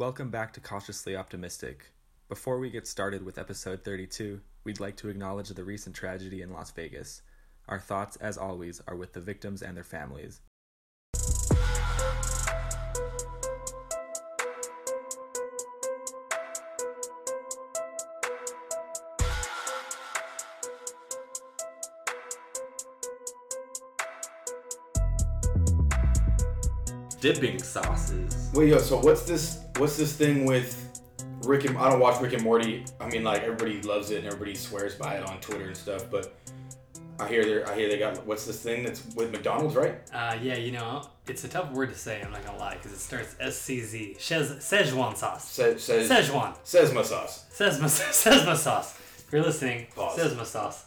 Welcome back to Cautiously Optimistic. Before we get started with episode 32, we'd like to acknowledge the recent tragedy in Las Vegas. Our thoughts, as always, are with the victims and their families. dipping sauces. Wait, yo. So what's this? What's this thing with Rick and? I don't watch Rick and Morty. I mean, like everybody loves it and everybody swears by it on Twitter and stuff. But I hear they I hear they got what's this thing that's with McDonald's, right? Uh, yeah, you know, it's a tough word to say. I'm not gonna lie, because it starts S C Z. Szechuan sauce. Se- says Szechuan. Sesma sauce. Sesma, Sesma sauce. If you're listening, Pause. Sesma sauce.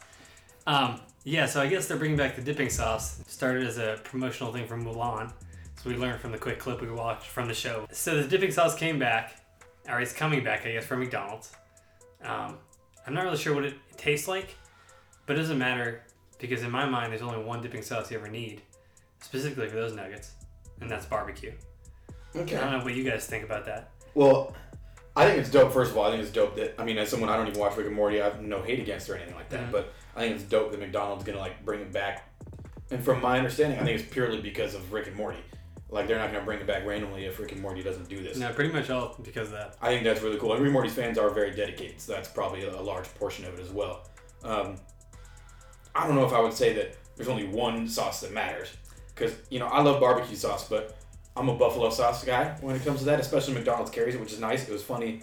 Um, yeah, so I guess they're bringing back the dipping sauce. Started as a promotional thing from Mulan. So we learned from the quick clip we watched from the show. So the dipping sauce came back, or it's coming back, I guess, from McDonald's. Um, I'm not really sure what it tastes like, but it doesn't matter because in my mind, there's only one dipping sauce you ever need, specifically for those nuggets, and that's barbecue. Okay. I don't know what you guys think about that. Well, I think it's dope. First of all, I think it's dope that I mean, as someone I don't even watch Rick and Morty, I have no hate against or anything like that. Mhm. But I think it's dope that McDonald's gonna like bring it back. And from my understanding, I think it's purely because of Rick and Morty. Like they're not gonna bring it back randomly if Rick and Morty doesn't do this. No, pretty much all because of that. I think that's really cool. And Rick and Morty's fans are very dedicated, so that's probably a, a large portion of it as well. Um, I don't know if I would say that there's only one sauce that matters, because you know I love barbecue sauce, but I'm a buffalo sauce guy when it comes to that. Especially McDonald's carries it, which is nice. It was funny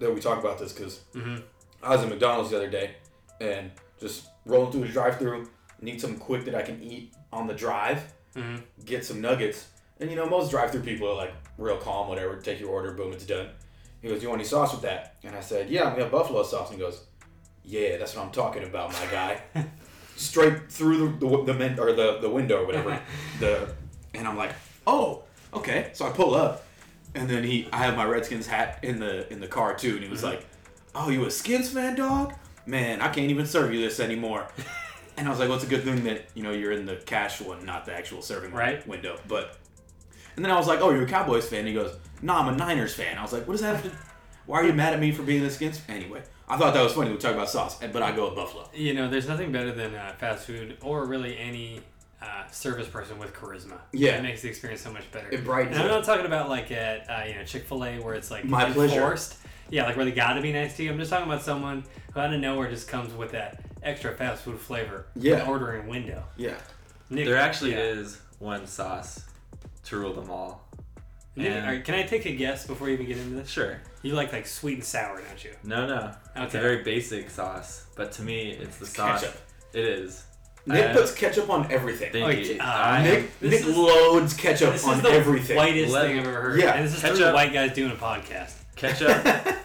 that we talk about this because hmm I was at McDonald's the other day and just rolling through the drive-through, need something quick that I can eat on the drive hmm get some nuggets. And you know, most drive-through people are like real calm, whatever. Take your order, boom, it's done. He goes, "Do you want any sauce with that?" And I said, "Yeah, we have buffalo sauce." And he goes, "Yeah, that's what I'm talking about, my guy." Straight through the the, the men, or the the window or whatever. the and I'm like, "Oh, okay." So I pull up, and then he, I have my Redskins hat in the in the car too, and he was mm-hmm. like, "Oh, you a Skins fan, dog? Man, I can't even serve you this anymore." And I was like, well, it's a good thing that, you know, you're in the cash one, not the actual serving Right. window. But, and then I was like, oh, you're a Cowboys fan. And he goes, nah, I'm a Niners fan. I was like, what does that have to, why are you mad at me for being a Skins? Anyway, I thought that was funny. We talk about sauce, but I go with Buffalo. You know, there's nothing better than uh, fast food or really any uh, service person with charisma. Yeah. it makes the experience so much better. It brightens And I'm not talking about like at uh, you know Chick Fil A where it's like My pleasure. enforced. Yeah, like where they gotta be nice to you. I'm just talking about someone who out of nowhere just comes with that extra fast food flavor. Yeah. ordering window. Yeah. Nick, There actually yeah. is one sauce to rule them all. Nick, And- all right, can I take a guess before you even get into this? Sure. You like like sweet and sour, don't you? No, no. It's a very basic sauce, but to me, it's the sauce. Ketchup. It is. Nick Uh, puts ketchup on everything. Thank Oh, you. uh, Nick, Nick is- loads ketchup This on is the everything. whitest Let- thing I've ever heard. Yeah. and this is three Ketchup. white guys doing a podcast. ketchup.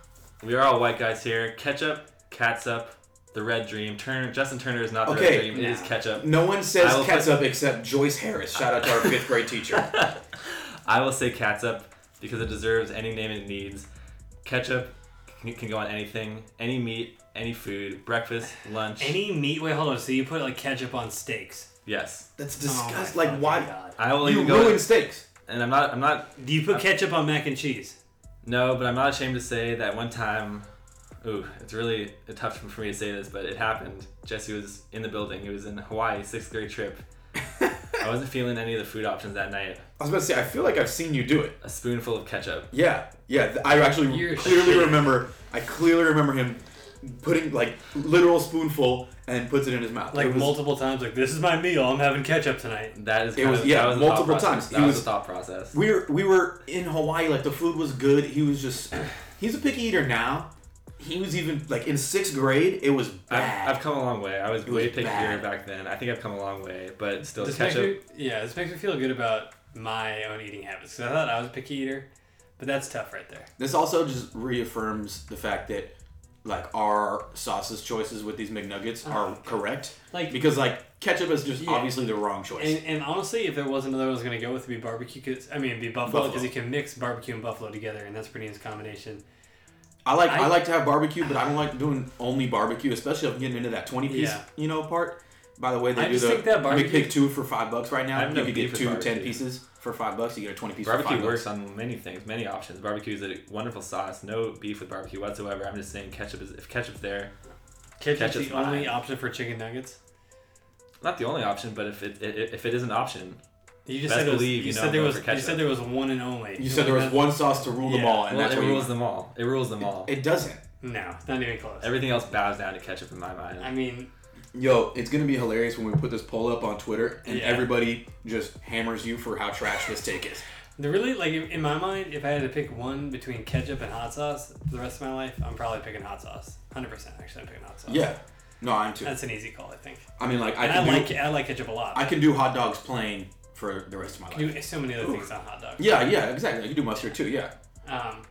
we are all white guys here. Ketchup, catsup, the red dream. Turner, Justin Turner is not the Okay. red dream. It is No. ketchup. No one says I will put- ketchup except Joyce Harris. Shout out to our fifth grade teacher. I will say catsup because it deserves any name it needs. Ketchup can, can go on anything, any meat, any food, breakfast, lunch. Any meat? Wait, hold on. So you put like ketchup on steaks? Yes. That's Oh disgusting. like, why? God. I will You even go. ruin steaks. and I'm not. I'm not. Do you put ketchup on mac and cheese? No, but I'm not ashamed to say that one time. Ooh, it's really tough for me to say this, but it happened. Jesse was in the building. He was in Hawaii, sixth grade trip. I wasn't feeling any of the food options that night. I was about to say, I feel like I've seen you do it. A spoonful of ketchup. Yeah, yeah. I actually You're clearly shitting. remember. I clearly remember him putting like literal spoonful and puts it in his mouth. Like was- multiple times. Like this is my meal. I'm having ketchup tonight. That is It was- of, yeah, that was multiple times. That He was, was- the thought process. We were we were in Hawaii. Like the food was good. He was just he's a picky eater now. He was even like in sixth grade. It was bad. I've, I've come a long way. I was, It way was pickier bad. back then. I think I've come a long way, but still, This ketchup. me, yeah, this makes me feel good about my own eating habits. 'Cause I thought I was a picky eater, but that's tough right there. this also just reaffirms the fact that like our sauces choices with these McNuggets oh are Oh, correct. Like Because like ketchup is just Yeah. obviously the wrong choice. And, and honestly, if there was another one I was gonna go with, it'd be barbecue. Cause I mean, it'd be buffalo Buffalo. because you can mix barbecue and buffalo together, and that's pretty nice combination. I like I, I- like to have barbecue, but I don't like doing only barbecue, especially if I'm getting into that twenty piece, Yeah. you know, part. By the way, they I do just the think that barbecue- McPick two for five bucks right I now. have You no could beef get two two ten barbecue. pieces for five bucks. You get a twenty piece. for Barbecue five works bucks. on many things, many options. Barbecue is a wonderful sauce. No beef with barbecue whatsoever. I'm just saying ketchup is if ketchup's there, Ketchup's Ketchup's the only option for chicken nuggets. not the only option, but if it, it if it is an option, You just Best said it was, you, you said I'm there was you said there was one and only. You said there was That's- one sauce to rule them all, and well, that's it what rules them all. It rules them all. It doesn't. No, not even close. Everything else bows down to ketchup in my mind. I mean, Yo, it's gonna be hilarious when we put this poll up on Twitter and Yeah. everybody just hammers you for how trash this take is. the really like in in my mind, if I had to pick one between ketchup and hot sauce for the rest of my life, I'm probably picking hot sauce. Hundred percent, actually, I'm picking hot sauce. Yeah. No, I'm too. that's an easy call, I think. I mean, like I can I do, like I like ketchup a lot. I can do hot dogs plain for the rest of my life. can do so many other things on hot dogs. Yeah, yeah, exactly. You can do mustard too. Yeah. Um,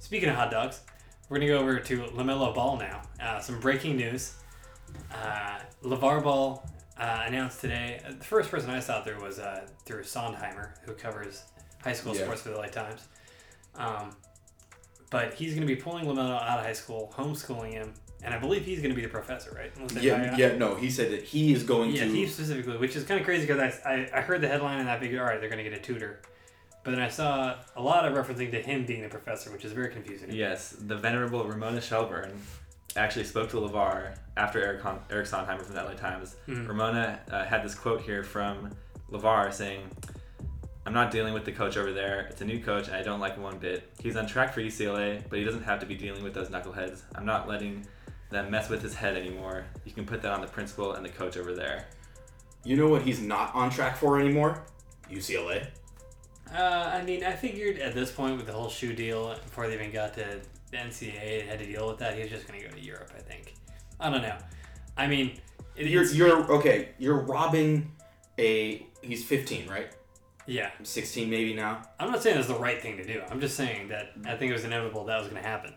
speaking of hot dogs, we're gonna go over to Lamelo Ball now. Uh, some breaking news. Uh, LeVar Ball uh, announced today. Uh, the first person I saw through was uh, through Sondheimer, who covers high school Yeah. sports for the LA Times. Um, but he's gonna be pulling Lamelo out of high school, homeschooling him, and I believe he's gonna be the professor, right? Unless they buy Yeah, out. yeah. No, he said that he is going Yeah, to. he specifically, which is kind of crazy because I, I, I heard the headline and I figured, all right, they're going to get a tutor. But then I saw a lot of referencing to him being the professor, which is very confusing. Yes, the venerable Ramona Shelburne actually spoke to LeVar after Eric, Hon- Eric Sondheimer from the LA Times. Mhm. Ramona uh, had this quote here from LeVar saying, I'm not dealing with the coach over there. It's a new coach, and I don't like him one bit. He's on track for UCLA, but he doesn't have to be dealing with those knuckleheads. I'm not letting them mess with his head anymore. You can put that on the principal and the coach over there. You know what he's not on track for anymore? UCLA. Uh, I mean, I figured at this point with the whole shoe deal, before they even got to the NCAA and had to deal with that, he was just going to go to Europe, I think. I don't know. I mean, it, You're it's- you're okay. You're robbing a. He's 15, right? yeah. 16 maybe now. I'm not saying it's the right thing to do. I'm just saying that I think it was inevitable that was going to happen.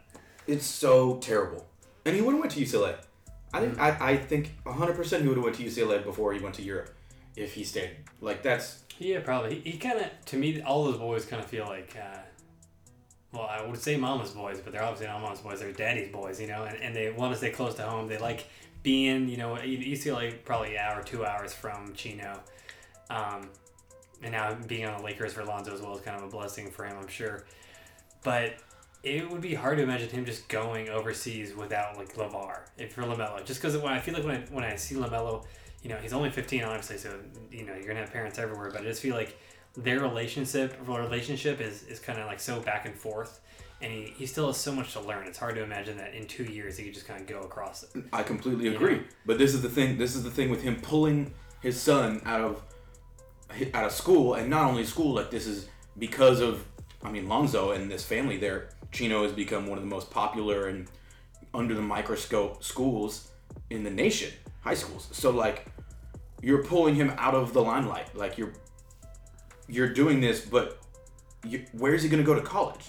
It's so terrible. And he would have went to UCLA. I think I, I think 100% he would have went to UCLA before he went to Europe if he stayed. Like that's Yeah, probably. He, he kind of, to me, all those boys kind of feel like, uh, well, I would say mama's boys, but they're obviously not mama's boys. They're daddy's boys, you know, and, and they want to stay close to home. They like being, you know, UCLA probably an hour, two hours from Chino. Um, and now being on the Lakers for Lonzo as well is kind of a blessing for him, I'm sure. But it would be hard to imagine him just going overseas without like Lavar, if for Lamelo. Just because when I feel like when I when I see Lamelo, you know, he's only 15, obviously, so you know you're gonna have parents everywhere. But I just feel like their relationship relationship is is kind of like so back and forth, and he, he still has so much to learn. It's hard to imagine that in two years he could just kind of go across it. I completely agree. But this is the thing. This is the thing with him pulling his son out of out of school, and not only school. Like this is because of, I mean, Lonzo and this family. There, Chino has become one of the most popular and under the microscope schools in the nation, high schools. So like, you're pulling him out of the limelight. Like you're you're doing this, but you, where's he going to go to college?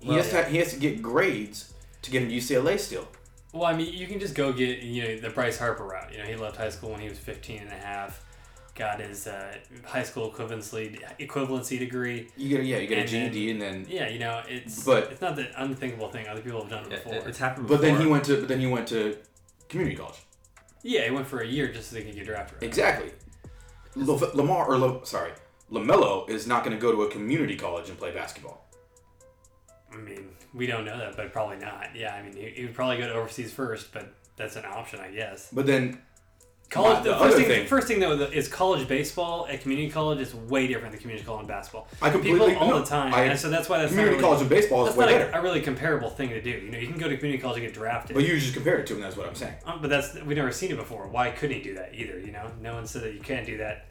He Well, has to he has to get grades to get into UCLA still. Well, I mean, you can just go get, you know, the Bryce Harper route. You know, he left high school when he was 15 and a half, got his uh, high school equivalency equivalency degree. You get yeah, you get a And then- GED and then Yeah, you know, it's But- it's not the unthinkable thing. Other people have done it It- before. it's happened but then he went to but then he went to community college. yeah, he went for a year just so they could get drafted. Right? Exactly. La- Lamar or La- sorry, Lamelo is not going to go to a community college and play basketball. I mean, we don't know that, but probably not. Yeah, I mean, he, he would probably go to overseas first, but that's an option, I guess. But then College. the first thing, thing- first thing though is college baseball at community college is way different than community college and basketball. I completely People all no, the time, I- and so that's why that's community not really, college and baseball is way not a, better. a really comparable thing to do. You know, you can go to community college and get drafted. But you just compare it to him. That's what I'm saying. Um, but that's we've never seen it before. Why couldn't he do that either? You know, no one said that you can't do that.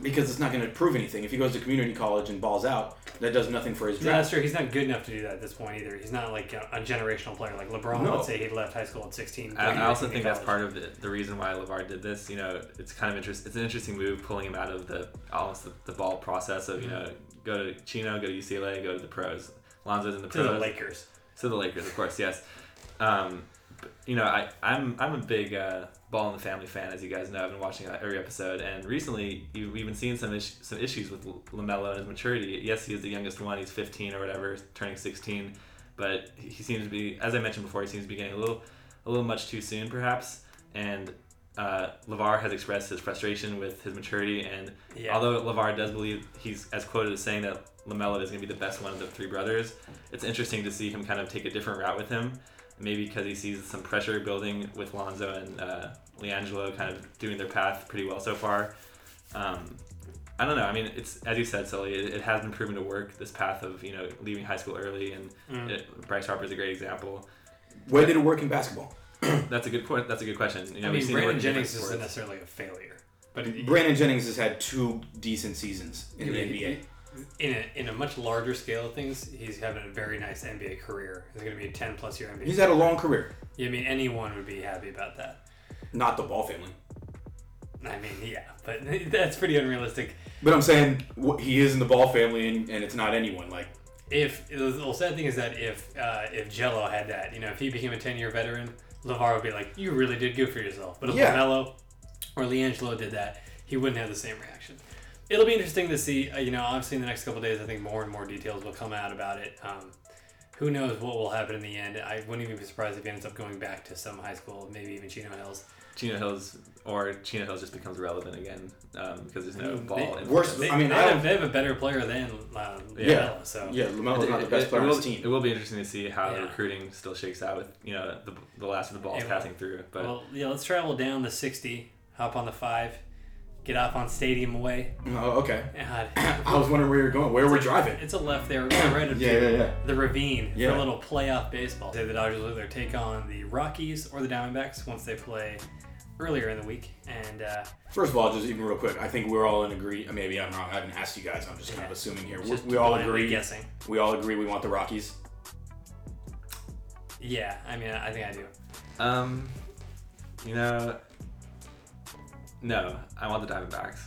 Because it's not going to prove anything. If he goes to community college and balls out, that does nothing for his No, that's true. He's not good enough to do that at this point either. He's not like a, a generational player like LeBron. No. Let's say he left high school at 16. I, I also going to think that's part of the, the reason why Levar did this. You know, it's kind of interest. It's an interesting move, pulling him out of the almost the, the ball process of you know go to Chino, go to UCLA, go to the pros. Lonzo's in the to the Lakers. To the Lakers, of course, yes. Um, but, you know, I, I'm I'm a big uh, Ball in the Family fan, as you guys know. I've been watching every episode, and recently we've been seeing some is- some issues with Lamelo and his maturity. Yes, he is the youngest one; he's 15 or whatever, turning 16. But he seems to be, as I mentioned before, he seems to be getting a little a little much too soon, perhaps. And uh, Levar has expressed his frustration with his maturity, and Yeah. although Levar does believe he's as quoted as saying that Lamelo is going to be the best one of the three brothers, it's interesting to see him kind of take a different route with him. Maybe because he sees some pressure building with Lonzo and uh, LiAngelo kind of doing their path pretty well so far. Um, I don't know. I mean, it's as you said, Sully. It, it has been proven to work. This path of you know leaving high school early, and Mm. it, Bryce Harper is a great example. When did it work in basketball? That's a good que- That's a good question. You know, I we've mean, seen Brandon Jennings isn't sports. necessarily a failure, but it- Brandon Jennings has had two decent seasons in the NBA. in a in a much larger scale of things, he's having a very nice NBA career. He's going to be a ten plus year NBA. He's had a long career. Yeah, I mean, anyone would be happy about that. Not the Ball family. I mean, yeah, but that's pretty unrealistic. But I'm saying he is in the Ball family, and, and it's not anyone. Like, If the sad thing is that if uh, if Jello had that, you know, if he became a ten year veteran, Levar would be like, "You really did good for yourself." But if Yeah. Lamelo or LiAngelo did that, he wouldn't have the same reaction. It'll be interesting to see. Uh, you know, obviously in the next couple days, I think more and more details will come out about it. Um, who knows what will happen in the end? I wouldn't even be surprised if he ends up going back to some high school, maybe even Chino Hills. Chino Hills or Chino Hills just becomes relevant again um, because there's no They- ball. in Worse- They, I mean, they, I have, they have a better player than uh, Yeah. Lamelo, so yeah, Lamelo's It- not the best it player on will- his team. It will be interesting to see how the recruiting still shakes out with you know the, the last of the balls It will. passing through. But well, yeah. Let's travel down the sixty, hop on the five, get off on Stadium way. Oh, okay. God, I was wondering where you're going. Where we're driving. It's a left there. We're going right up Yeah, to yeah, yeah. the ravine for Yeah. a little playoff baseball. Say the Dodgers will either take on the Rockies or the Diamondbacks once they play earlier in the week. And uh, First of all, just even real quick, I think we're all in agree. Maybe I'm wrong. I haven't asked you guys. I'm just kind of assuming here. We, just we all agree. guessing. We all agree we want the Rockies. Yeah, I mean, I think I do. um, you know, no, I want the Diamondbacks.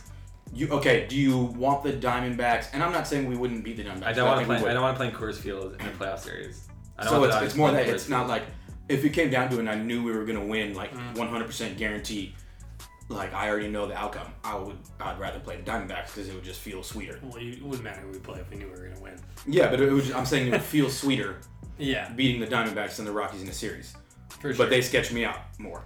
You okay? Do you want the Diamondbacks? And I'm not saying we wouldn't beat the Diamondbacks. I don't want to play. I don't want to play in Coors Field in a playoff series. I don't So want it's, it's more playing that it's not like if it came down to it and I knew we were gonna win like Mm. 100% guarantee. Like I already know the outcome. I would. I'd rather play the Diamondbacks because it would just feel sweeter. Well, it wouldn't matter who we play if we knew we were going to win. Yeah, but it would, I'm saying it would feel sweeter Yeah, beating the Diamondbacks than the Rockies in a series. for sure. But they sketch me out more.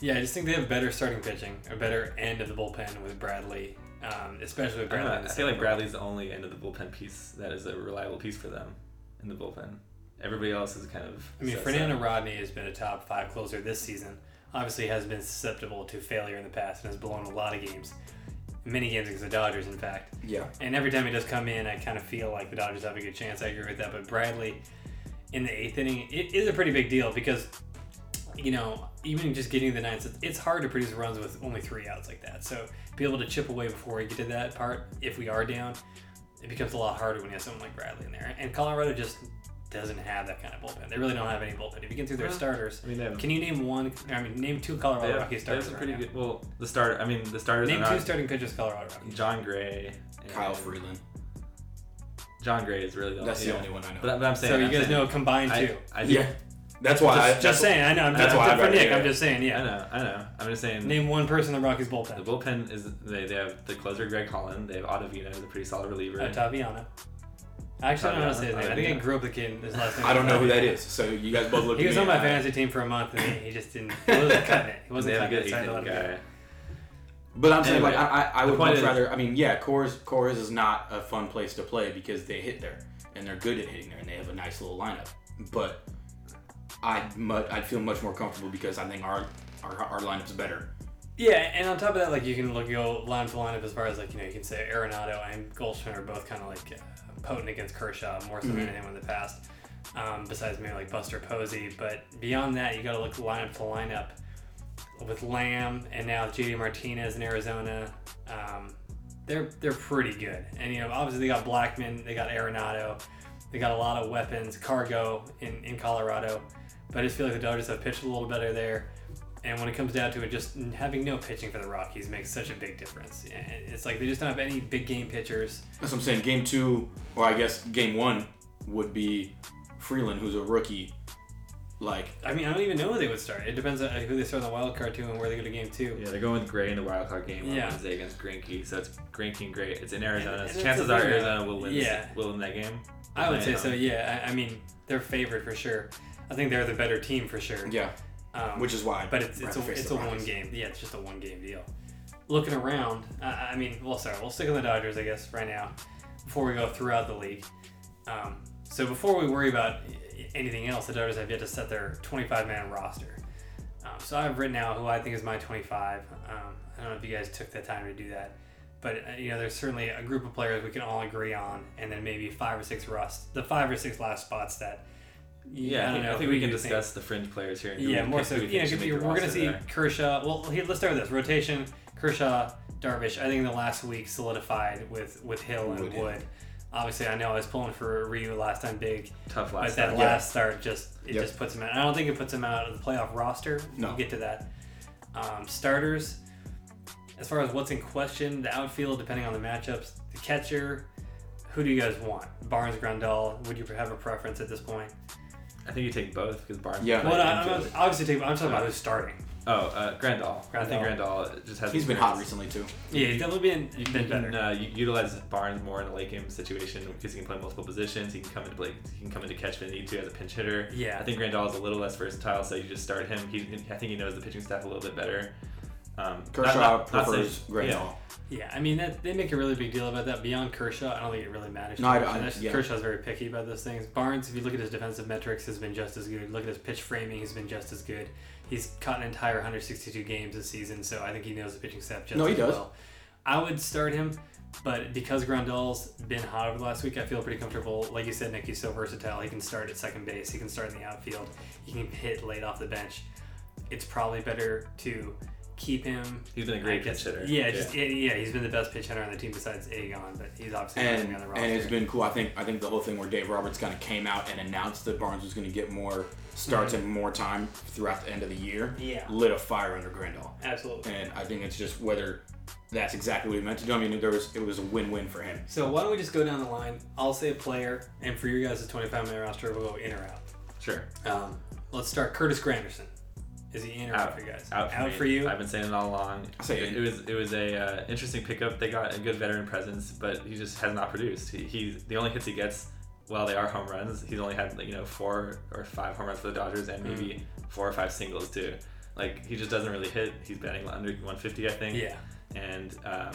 Yeah, I just think they have better starting pitching, a better end of the bullpen with Bradley, um, especially with I, don't Bradley. know, I feel like. Bradley's the only end of the bullpen piece that is a reliable piece for them in the bullpen. Everybody else is kind of. I mean, so-so. Fernando Rodney has been a top five closer this season. Obviously, has been susceptible to failure in the past and has blown a lot of games, many games against the Dodgers, in fact. Yeah. And every time he does come in, I kind of feel like the Dodgers have a good chance. I agree with that. But Bradley in the eighth inning, it is a pretty big deal because, you know, even just getting the ninth, it's hard to produce runs with only three outs like that. So be able to chip away before we get to that part, if we are down, it becomes a lot harder when you have someone like Bradley in there. And Colorado just doesn't have that kind of bullpen. They really don't have any bullpen. If you get through their Well, starters, I mean, they have, can you name one? I mean, name two Colorado have, Rockies they have starters. some right pretty now. good. Well, the start. I mean, the starters Name are two not starting pitchers, Colorado Rockies. Jon Gray. Kyle Freeland. Jon Gray is really the That's only. the only one I know. But, but I'm saying. So you I'm guys saying, know combined I, two. I, yeah. That's why. I, Just, just saying, I know. I'm that's just, why I'd for Nick, yeah. I'm just saying, yeah. I know. I know. I'm just saying. Name one person in the Rockies bullpen. The bullpen. bullpen is they, they have the closer Greg Holland. They have Ottavino, who's a pretty solid reliever. Uh, Taviano. Actually, I don't know how to say his name. I think I grew up with the kid. His last name. I don't know who that is. So you guys both look. He was on my fantasy team for a month, and he, just didn't. He wasn't cutting it. He wasn't cutting good it. So I to eighth let him go. But I'm saying, Anyway, like, I, I, would much is- rather. I mean, yeah, Coors, Coors is not a fun place to play because they hit there and they're good at hitting there and they have a nice little lineup. But I'd mu- I'd feel much more comfortable because I think our our, our lineup's better. Yeah, and on top of that, like you can look go line to line up as far as like you know you can say Arenado and Goldschmidt are both kind of like uh, potent against Kershaw more so than anyone in the past. Um, besides maybe like Buster Posey, but beyond that, you got to look lineup to lineup with Lamb and now JD Martinez in Arizona. Um, they're they're pretty good, and you know obviously they got Blackmon, they got Arenado, they got a lot of weapons. Cargo in in Colorado, but I just feel like the Dodgers have pitched a little better there. And when it comes down to it, just having no pitching for the Rockies makes such a big difference. And It's like they just don't have any big game pitchers. That's what I'm saying. Game two, or I guess game one, would be Freeland, who's a rookie. Like, I mean, I don't even know who they would start. It depends on who they start in the wild card to and where they go to game two. Yeah, they're going with Gray in the wild card game on Yeah. Wednesday against Greinke. So it's Greinke and Gray. It's in Arizona. And- and chances are thing, Arizona will win. yeah. This, will win that game. I would say Playing so. Yeah, I, I mean, they're favored for sure. I think they're the better team for sure. yeah, Um, which is why. but it's it's a it's a one Rockies. game. Yeah, it's just a one game deal. Looking around, I, I mean, well, sorry, we'll stick on the Dodgers, I guess, right now, before we go throughout the league. Um, so before we worry about anything else, the Dodgers have yet to set their 25 man roster. Um, so I've written out who I think is my 25. Um, I don't know if you guys took the time to do that, but uh, you know, there's certainly a group of players we can all agree on, and then maybe five or six rust, the five or six last spots that. Yeah, I, don't think, know I think we can you think- discuss the fringe players here. and yeah, more so. who we Yeah, think should make we're going to see there. Kershaw. Well, here, let's start with this rotation. Kershaw, Darvish. I think the last week solidified with with Hill and Wood, Wood. yeah. Obviously, I know I was pulling for Ryu last time big, tough but last that time. Yeah. last start just it Yep. just puts him out. I don't think it puts him out of the playoff roster. No. We'll get to that. Um, starters. As far as what's in question, the outfield, depending on the matchups, the catcher. Who do you guys want? Barnes, Grandal. Would you have a preference at this point? I think you take both because Barnes. Yeah. Well, might I, infield. I'm obviously taking, I'm talking about who's starting. Oh, uh, Grandal. I think Grandal. Grandal just has. He's been hot recently too. Yeah, he's definitely been, You been can better. uh, u- utilize Barnes more in a late game situation because he can play multiple positions. He can come into play. He can come into catch if they need to as a pinch hitter. Yeah. I think Grandal is a little less versatile, so you just start him. He, I think he knows the pitching staff a little bit better. Um, Kershaw not- not- not prefers saying- Grandal. yeah. Yeah, I mean that they make a really big deal about that. Beyond Kershaw, I don't think it really matters. No, I too don't- And yeah. Kershaw's very picky about those things. Barnes, if you look at his defensive metrics, has been just as good. Look at his pitch framing, he's been just as good. He's caught an entire 162 games this season, so I think he knows the pitching staff just No, he as does. well. I would start him, but because Grandal's been hot over the last week, I feel pretty comfortable. Like you said, Nick, he's so versatile. He can start at second base. He can start in the outfield. He can hit late off the bench. It's probably better to keep him He's been a great guess- pitch hitter. Yeah, just yeah. yeah, he's been the best pitch hitter on the team besides Aegon, but he's obviously And on the roster. and it's been cool. I think I think the whole thing where Dave Roberts kind of came out and announced that Barnes was going to get more starts and more time throughout the end of the year. Mm-hmm. Yeah. lit a fire under Grandal, absolutely. and I think it's just whether that's exactly what he meant to do. I mean, there was it was a win-win for him. So why don't we just go down the line? I'll say a player, and for you guys' 25 man roster, we'll go in or out. Sure. Um, let's start Curtis Granderson. Is he in or out, Out. for you guys? Out for, out me. for you. I've been saying it all along. I it, it was it was a uh, interesting pickup. They got a good veteran presence, but he just has not produced. He, he the only hits he gets, while they are home runs, he's only had you know four or five home runs for the Dodgers and maybe Mm. four or five singles too. Like he just doesn't really hit. He's batting under 150, I think. yeah, And um,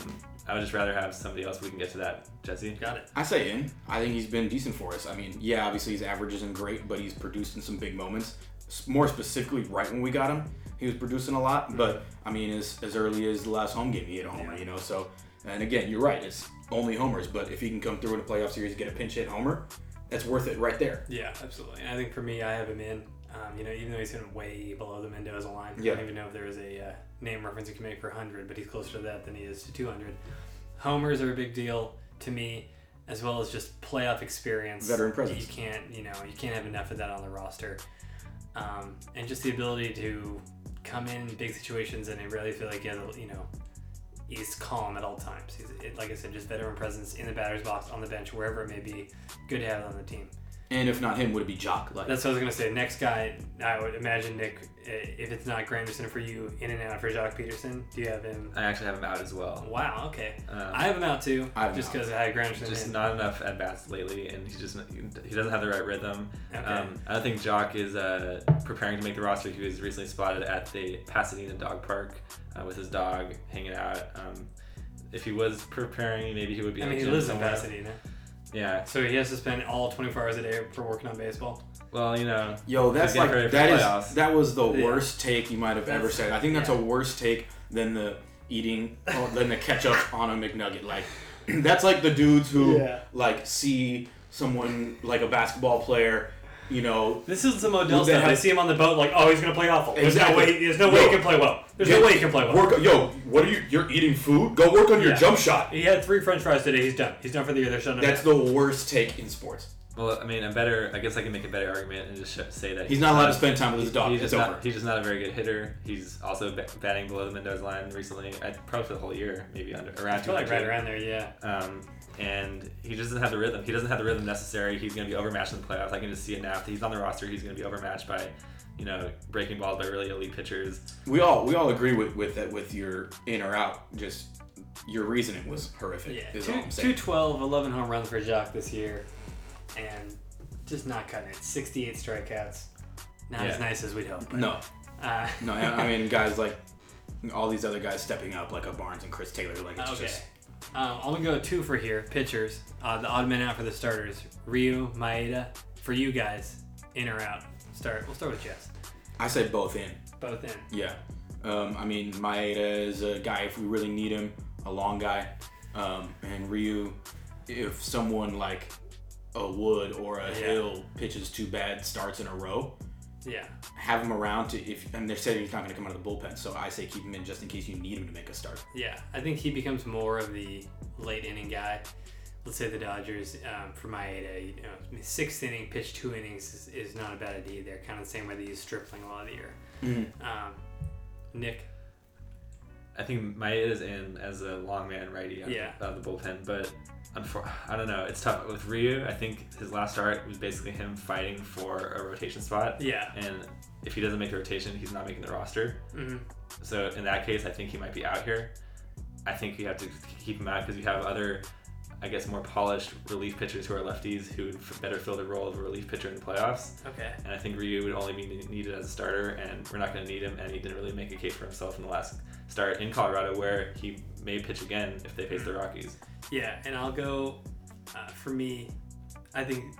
I would just rather have somebody else. We can get to that, Jesse. got it. I say in. I think he's been decent for us. I mean, yeah, obviously his average isn't great, but he's produced in some big moments. More specifically, right when we got him, he was producing a lot. But I mean, as as early as the last home game, he hit a homer. Yeah. You know, so and again, you're right. It's only homers, but if he can come through in a playoff series, and get a pinch hit homer, that's worth it right there. Yeah, absolutely. And I think for me, I have him in. Um, you know, even though he's hitting way below the Mendoza line, I don't even know if there is a uh, name reference you can make for 100, but he's closer to that than he is to 200. Homers are a big deal to me, as well as just playoff experience. Veteran presence. You can't, you know, you can't have enough of that on the roster, um, and just the ability to come in big situations and I really feel like he has, you know, he's calm at all times. He's like I said, just veteran presence in the batter's box, on the bench, wherever it may be. Good to have on the team. And if not him, would it be Joc? Like That's what I was gonna say. Next guy, I would imagine Nick. uh, If it's not Granderson for you, in and out for Joc Pederson. Do you have him? I actually have him out as well. Wow. Okay. Um, I have him out too, I have just because I had Granderson. just in. not enough at bats lately, and he just he doesn't have the right rhythm. Okay. Um, I don't think Joc is uh, preparing to make the roster. He was recently spotted at the Pasadena Dog Park uh, with his dog hanging out. Um, if he was preparing, maybe he would be. I mean, he gym lives in somewhere. Pasadena, Yeah. so he has to spend all 24 hours a day for working on baseball. Well, you know. Yo, that's like that is playoffs. that was the Yeah. worst take you might have ever said. I think that's yeah. a worse take than the eating oh, than the ketchup on a McNugget. Like that's like the dudes who Yeah. like see someone like a basketball player, you know. This is some Odell stuff. I see him on the boat, like, oh, he's gonna play awful. There's Exactly. no way. There's no way he can play well. There's Yo, no way he can play well. Work, yo, what are you? You're eating food? Go work on your Yeah. jump shot. He had three French fries today. He's done. He's done for the year. They're shutting That's the worst take in sports. Well, I mean, a better. I guess I can make a better argument and just sh- say that He's not allowed to spend time with his dog. He's It's just over. not. He's just not a very good hitter. He's also ba- batting below the Mendoza line recently. I, probably for the whole year, maybe under around. I feel like right around there. Yeah. Um, and he just doesn't have the rhythm. He doesn't have the rhythm necessary. He's going to be overmatched in the playoffs. I can just see it now. If he's on the roster, he's going to be overmatched by, you know, breaking balls by really elite pitchers. We all we all agree with with that with your in or out. Just your reasoning was horrific. Yeah, is two, all I'm 212, 11 home runs for Joc this year, and just not cutting it. 68 strikeouts. Not Yeah. as nice as we'd hope. but No, Uh, No, I mean guys like all these other guys stepping up, like a Barnes and Chris Taylor. Like it's okay. just Um, I'm gonna go two for here. Pitchers. Uh, the odd man out for the starters. Ryu, Maeda. For you guys, in or out? Start. We'll start with Jess. I say both in. Both in. Yeah. Um, I mean, Maeda is a guy if we really need him, a long guy. Um, and Ryu, if someone like a Wood or a Yeah. Hill pitches two bad starts in a row, Yeah. have him around to if and they're saying he's not going to come out of the bullpen, so I say keep him in just in case you need him to make a start. Yeah. I think he becomes more of the late inning guy. Let's say the Dodgers, um, for Maeda, you know, sixth inning, pitch two innings is, is not a bad idea. They're kind of the same way they use Stripling a lot of the year. Um, Nick. I think Maeda's in as a long man righty on, Yeah. on the bullpen, but unfor- I don't know. It's tough with Ryu. I think his last start was basically him fighting for a rotation spot, Yeah. and if he doesn't make the rotation, he's not making the roster. hmm So in that case, I think he might be out here. I think you have to keep him out because you have other, I guess, more polished relief pitchers who are lefties who would better fill the role of a relief pitcher in the playoffs. Okay. And I think Ryu would only be needed as a starter, and we're not going to need him. And he didn't really make a case for himself in the last start in Colorado, where he may pitch again if they face the Rockies. Yeah, and I'll go. Uh, for me, I think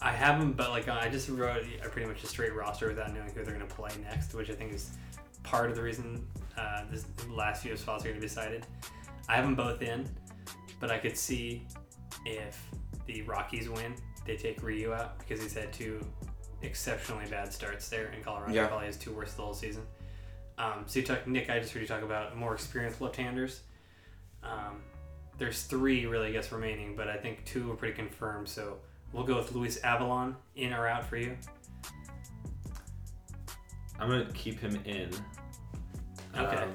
I have them, but like I just wrote a pretty much a straight roster without knowing who they're going to play next, which I think is part of the reason uh, this the last few spots are going to be decided. I have them both in, but I could see if the Rockies win, they take Ryu out because he's had two exceptionally bad starts there in Colorado. Yeah. Probably his two worst the whole season. Um, so you talk, Nick, I just heard you talk about more experienced left-handers. Um, there's three really, I guess, remaining, but I think two are pretty confirmed. So we'll go with Luis Avilan in or out for you. I'm going to keep him in. Okay. Um,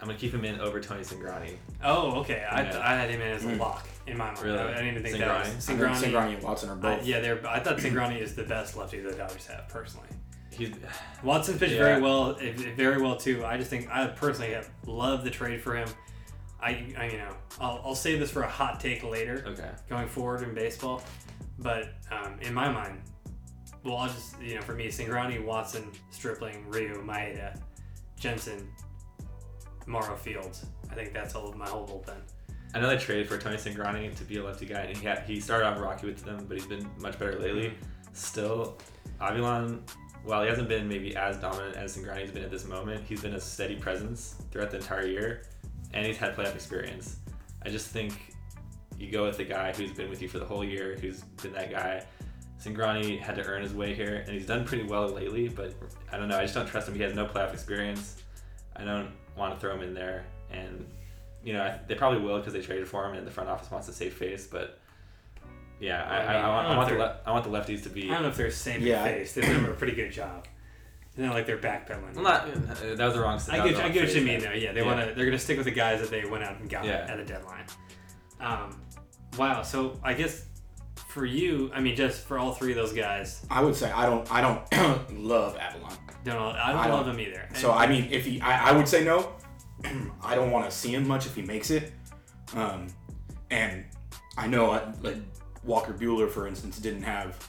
I'm going to keep him in over Tony Cingrani. Oh, okay. I, Yeah. I had him in as a Mm. lock in my mind. Really? I, I didn't even think Cingrani? that I was think Cingrani. Cingrani and Watson are I- both. yeah, they're. I thought Cingrani is the best lefty the Dodgers have personally. He's Watson pitched Yeah. very well, eh, very well too. I just think I personally have loved the trade for him. I, I you know, I'll, I'll save this for a hot take later. okay. going forward in baseball. But um, in my mind, well, I'll just you know for me, Cingrani, Watson, Stripling, Ryu, Maeda, Jansen, Morrow Fields. I think that's all my whole bullpen. I know they traded for Tony Cingrani to be a lefty guy, and he had, he started off rocky with them, but he's been much better lately. Mm-hmm. Still, Avilan, while he hasn't been maybe as dominant as Cingrani's been at this moment, he's been a steady presence throughout the entire year, and he's had playoff experience. I just think you go with the guy who's been with you for the whole year, who's been that guy. Cingrani had to earn his way here, and he's done pretty well lately, but I don't know. I just don't trust him. He has no playoff experience. I don't want to throw him in there, and you know I, they probably will because they traded for him, and the front office wants to save face. But yeah, I, I, I, want, I, want the le- I want the lefties to be. I don't know if they're saving Yeah, I- face. They've done a pretty good job. It's not like they're backpedaling. Well, not uh, that was the wrong. that I was get, the I wrong get what you mean though. Yeah, they Yeah. want to. They're gonna stick with the guys that they went out and got Yeah. at the deadline. Um, wow. So I guess for you, I mean, just for all three of those guys, I would say I don't. I don't love Avilan. don't I don't I love don't- them either. So I mean, if he, I, I would say no. I don't want to see him much if he makes it. Um, and I know I, like Walker Buehler, for instance, didn't have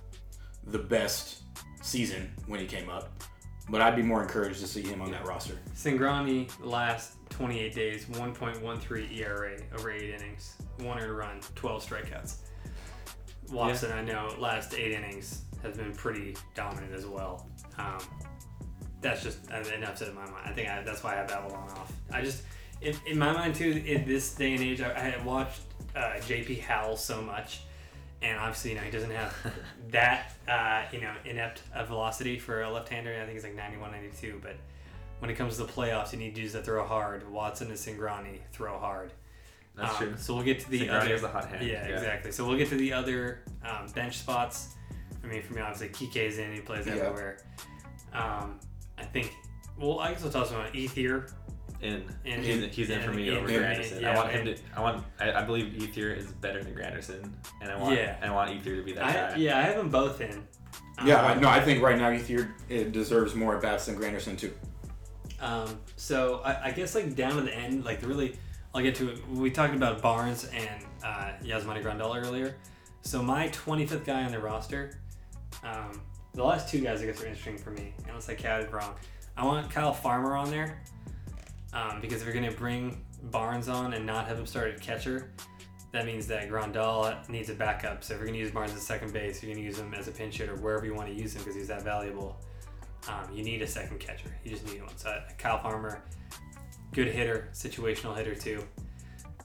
the best season when he came up, but I'd be more encouraged to see him on that roster. Cingrani last 28 days, 1.13 ERA over eight innings, one earned run, 12 strikeouts. Watson, I know, last eight innings has been pretty dominant as well. Um, that's just enough said in my mind. I think I, that's why I have Avilan off. I just, in, in my mind too, in this day and age, I, I had watched uh, JP Howell so much, and obviously, you know, he doesn't have that, uh, you know, inept a velocity for a left-hander. I think it's like 91, 92, but when it comes to the playoffs, you need dudes that throw hard. Watson and Cingrani throw hard. That's Um, true. So we'll get to the Cingrani other. has a hot hand. Yeah, exactly. So we'll get to the other um, bench spots. I mean, for me, obviously, Kike's in. He plays Yeah. everywhere. Um, I think. Well, I guess we'll talk about Ethier. In, In- he's, he's in, in- for me in- over in- Granderson. yeah, I want him to. I want. I, I believe Ethier is better than Granderson, and I want. Yeah. I want Ethier to be that I, guy. yeah, I have them both in. Yeah, Um, I, no, I think right now Ethier it deserves more at bats than Granderson too. Um, so I, I guess like down to the end, like the really, I'll get to it. We talked about Barnes and uh, Yasmani Grandal earlier. So my 25th guy on the roster, um, the last two guys I guess are interesting for me, unless I counted wrong. I want Kyle Farmer on there um, because if you're going to bring Barnes on and not have him start at catcher, that means that Grandal needs a backup. So if you're going to use Barnes as second base, you're going to use him as a pinch hitter wherever you want to use him because he's that valuable. Um, you need a second catcher. You just need one. So uh, Kyle Farmer, good hitter, situational hitter too.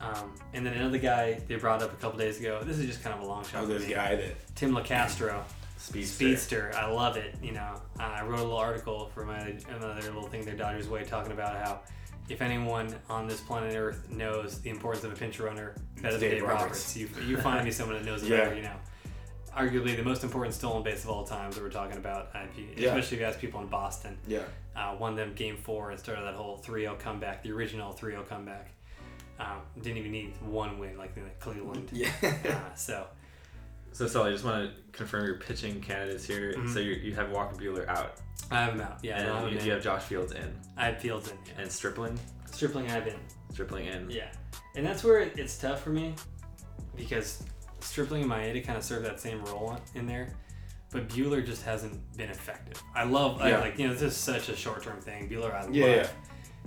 Um, and then another guy they brought up a couple days ago. This is just kind of a long shot. Oh, this guy that Tim Locastro. Speedster. Speedster. I love it. You know, uh, I wrote a little article for my another little thing their Dodgers Way, talking about how if anyone on this planet Earth knows the importance of a pinch runner better than Dave Dave Roberts. Roberts, you, you find me someone that knows it Yeah. better. You know, arguably the most important stolen base of all time that we're talking about. uh, if you- Yeah. Especially if you ask people in Boston, yeah uh, won them Game Four and started that whole 3-0 comeback, the original 3-0 comeback. Um, didn't even need one win like the Cleveland. yeah Uh, so So, Sully, I just want to confirm your pitching candidates here. Mhm. So, you you have Walker Buehler out, I have him out. Yeah, I and him you, you have Josh Fields in, I have Fields in. Yeah. and Stripling, Stripling, I have in. Stripling in. Yeah, and that's where it's tough for me because Stripling and Maeda kind of serve that same role in there, but Buehler just hasn't been effective. I love, I like, you know, this is such a short term thing. Buehler, I Yeah, love. yeah.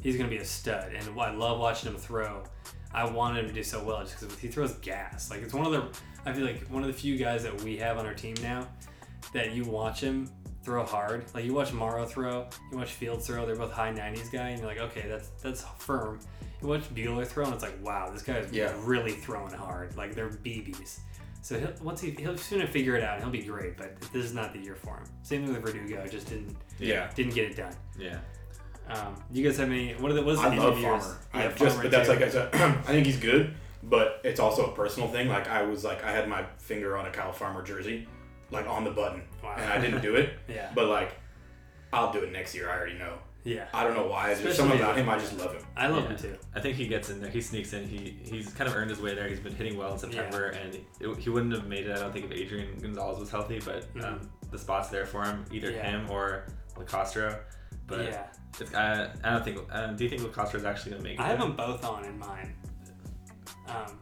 He's gonna be a stud, and I love watching him throw. I wanted him to do so well just because he throws gas. Like it's one of the, I feel like one of the few guys that we have on our team now that you watch him throw hard. Like you watch Morrow throw, you watch Fields throw. They're both high 90s guy, and you're like, okay, that's that's firm. You watch Buehler throw, and it's like, wow, this guy's Yeah. really throwing hard. Like they're BBs. So he'll, once he he'll soon figure it out, and he'll be great. But this is not the year for him. Same thing with Verdugo, just didn't yeah didn't get it done. Yeah. Um, you guys have any? What are the what's the I love? Farmer. Yeah, I just, Farmer but that's too. like I said, I think he's good, but it's also a personal thing. Like I was like I had my finger on a Kyle Farmer jersey, like on the button, Wow. and I didn't do it. yeah, But like, I'll do it next year. I already know. Yeah. I don't know why. There's Especially- something about him. I just love him. I love Yeah. him too. I think he gets in there. He sneaks in. He he's kind of earned his way there. He's been hitting well in September, and it, he wouldn't have made it. I don't think if Adrian Gonzalez was healthy, but um, the spot's there for him, either Yeah. him or Locastro. But yeah, it's, I, I don't think. Um, do you think Locastro is actually gonna make it? I have there? them both on in mine. Um,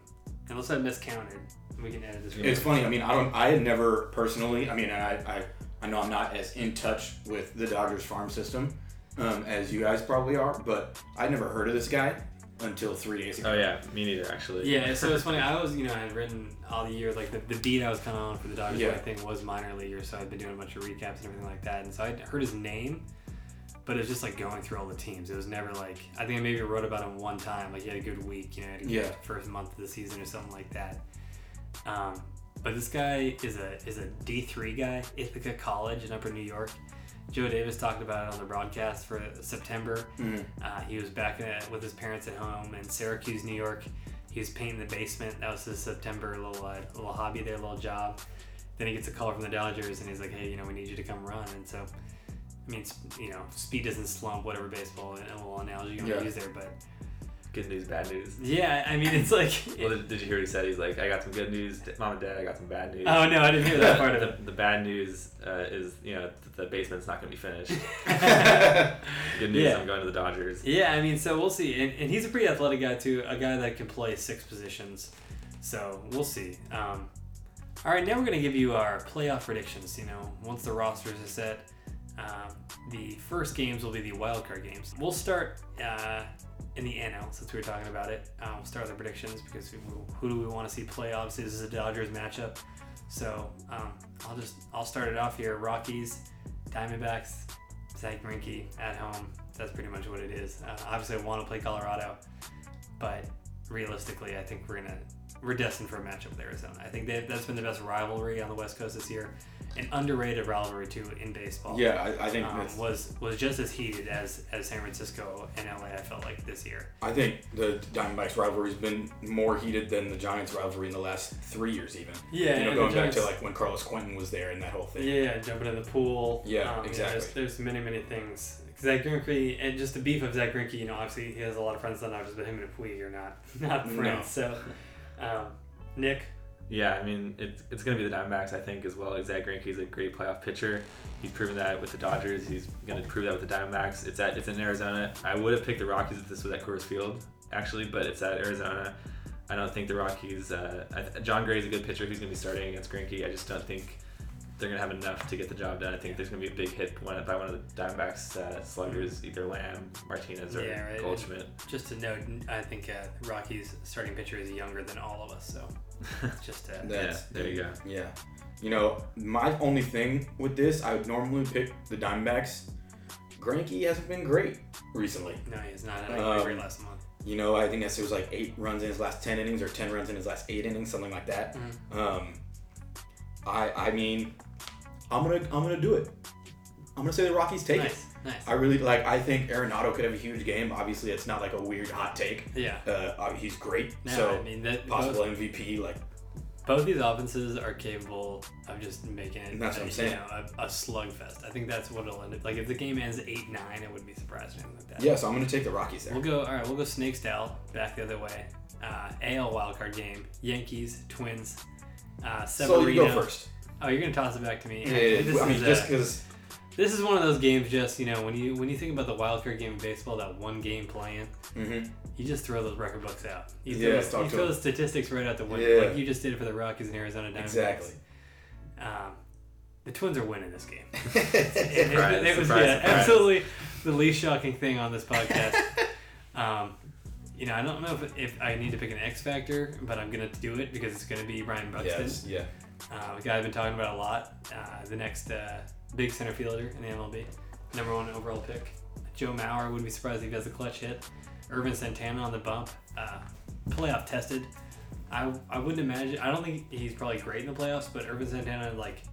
unless I miscounted, we can edit this. It's funny. I mean, I don't. I had never personally. I mean, I, I, I know I'm not as in touch with the Dodgers farm system um, as you guys probably are, but I never heard of this guy until three days ago. Oh yeah, me neither actually. Yeah, so it's funny. I was, you know, I had written all the year, like the, the beat I was kind of on for the Dodgers Yeah. Way thing was minor leaguer, so I'd been doing a bunch of recaps and everything like that. And so I heard his name, but it was just like going through all the teams. It was never like, I think I maybe wrote about him one time. Like he had a good week, you know, had a good Yeah. first month of the season or something like that. Um, but this guy is a is a D three guy, Ithaca College in Upper New York. Joe Davis talked about it on the broadcast for September. Mhm. Uh, he was back at, with his parents at home in Syracuse, New York. He was painting the basement. That was his September little uh, little hobby there, little job. Then he gets a call from the Dodgers, and he's like, "Hey, you know, we need you to come run." And so, I mean, you know, speed doesn't slump. Whatever baseball and a little analogy you want Yeah. to use there, but Good news, bad news. yeah, I mean, it's like. Well, did, did you hear what he said? He's like, I got some good news, mom and dad. I got some bad news. oh no, I didn't hear that part of the, it. the bad news uh, is, you know, th- the basement's not going to be finished. Good news, Yeah. I'm going to the Dodgers. Yeah, I mean, so we'll see. And, and he's a pretty athletic guy, too. A guy that can play six positions. So we'll see. Um, all right, now we're going to give you our playoff predictions. You know, once the rosters are set, um, the first games will be the wildcard games. We'll start uh, in the NL since we were talking about it. Um, we'll start with the predictions because we, who do we want to see play? Obviously, this is a Dodgers matchup. So um, I'll just I'll start it off here. Rockies, Diamondbacks, Zach Greinke at home. That's pretty much what it is. Uh, obviously, I want to play Colorado, but realistically, I think we're gonna we're destined for a matchup with Arizona. I think that that's been the best rivalry on the West Coast this year, an underrated rivalry too in baseball. Yeah, I, I think Um, was was just as heated as as San Francisco and LA. I felt like this year. I think the Diamondbacks rivalry's been more heated than the Giants rivalry in the last three years, even. Yeah, you know, going the back to like when Carlos Quentin was there and that whole thing. Yeah, jumping in the pool. Yeah, Um, exactly. there's, there's many, many things. Zach Greinke, and just the beef of Zach Greinke, you know, obviously he has a lot of friends that not just but him and Puig are not not No. friends. So, um, Nick, Yeah, I mean, it's, it's going to be the Diamondbacks, I think, as well. Like, Zach Greinke is a great playoff pitcher. He's proven that with the Dodgers. He's going to prove that with the Diamondbacks. It's at it's in Arizona. I would have picked the Rockies if this was at Coors Field, actually, but it's at Arizona. I don't think the Rockies. Uh, I, Jon Gray's a good pitcher He's going to be starting against Greinke. I just don't think they're gonna have enough to get the job done. I think there's gonna be a big hit one by one of the Diamondbacks uh, sluggers, either Lamb, Martinez, or Yeah, right. Goldschmidt. Just to note, I think uh, Rocky's starting pitcher is younger than all of us, so just uh, That's, Yeah, there you go. Yeah. You know, my only thing with this, I would normally pick the Diamondbacks. Greinke hasn't been great recently. no, he's not. I Um, agree last month. You know, I think it was like eight runs in his last ten innings, or ten runs in his last eight innings, something like that. Mhm. Um, I I mean, I'm gonna I'm gonna do it. I'm gonna say the Rockies take it. Nice, nice. I really like. I think Arenado could have a huge game. Obviously, it's not like a weird hot take. yeah. Uh, uh, he's great. No, so I mean that possible both, MVP. Like both these offenses are capable of just making it. That's what I'm a, saying. You know, a, a slugfest. I think that's what it'll end up. Like if the game ends eight nine, it wouldn't be surprising like that. yeah, so I'm gonna take the Rockies there. We'll go. All right, we'll go Snakes style back the other way. Uh, AL wildcard game: Yankees, Twins. Uh, so you go first. Oh, you're gonna toss it back to me. Yeah, yeah, This I mean, is, just uh, because. this is one of those games. Just you know, when you when you think about the wild card game in baseball, that one game playing, Mm-hmm. you just throw those record books out. You Yeah, throw, you throw the statistics right out the window, Yeah. like you just did it for the Rockies and Arizona Diamondbacks. Exactly. Um, the Twins are winning this game. Surprise, it, it was surprise, yeah, surprise. absolutely the least shocking thing on this podcast. um, you know, I don't know if, if I need to pick an X factor, but I'm gonna do it because it's gonna be Byron Buxton, yes. Yeah. Uh, a guy I've been talking about a lot. Uh, the next uh, big center fielder in the MLB, number one overall pick. Joe Mauer would be surprised if he has a clutch hit. Ervin Santana on the bump, uh, playoff tested. I, I wouldn't imagine. I don't think he's probably great in the playoffs, but Ervin Santana like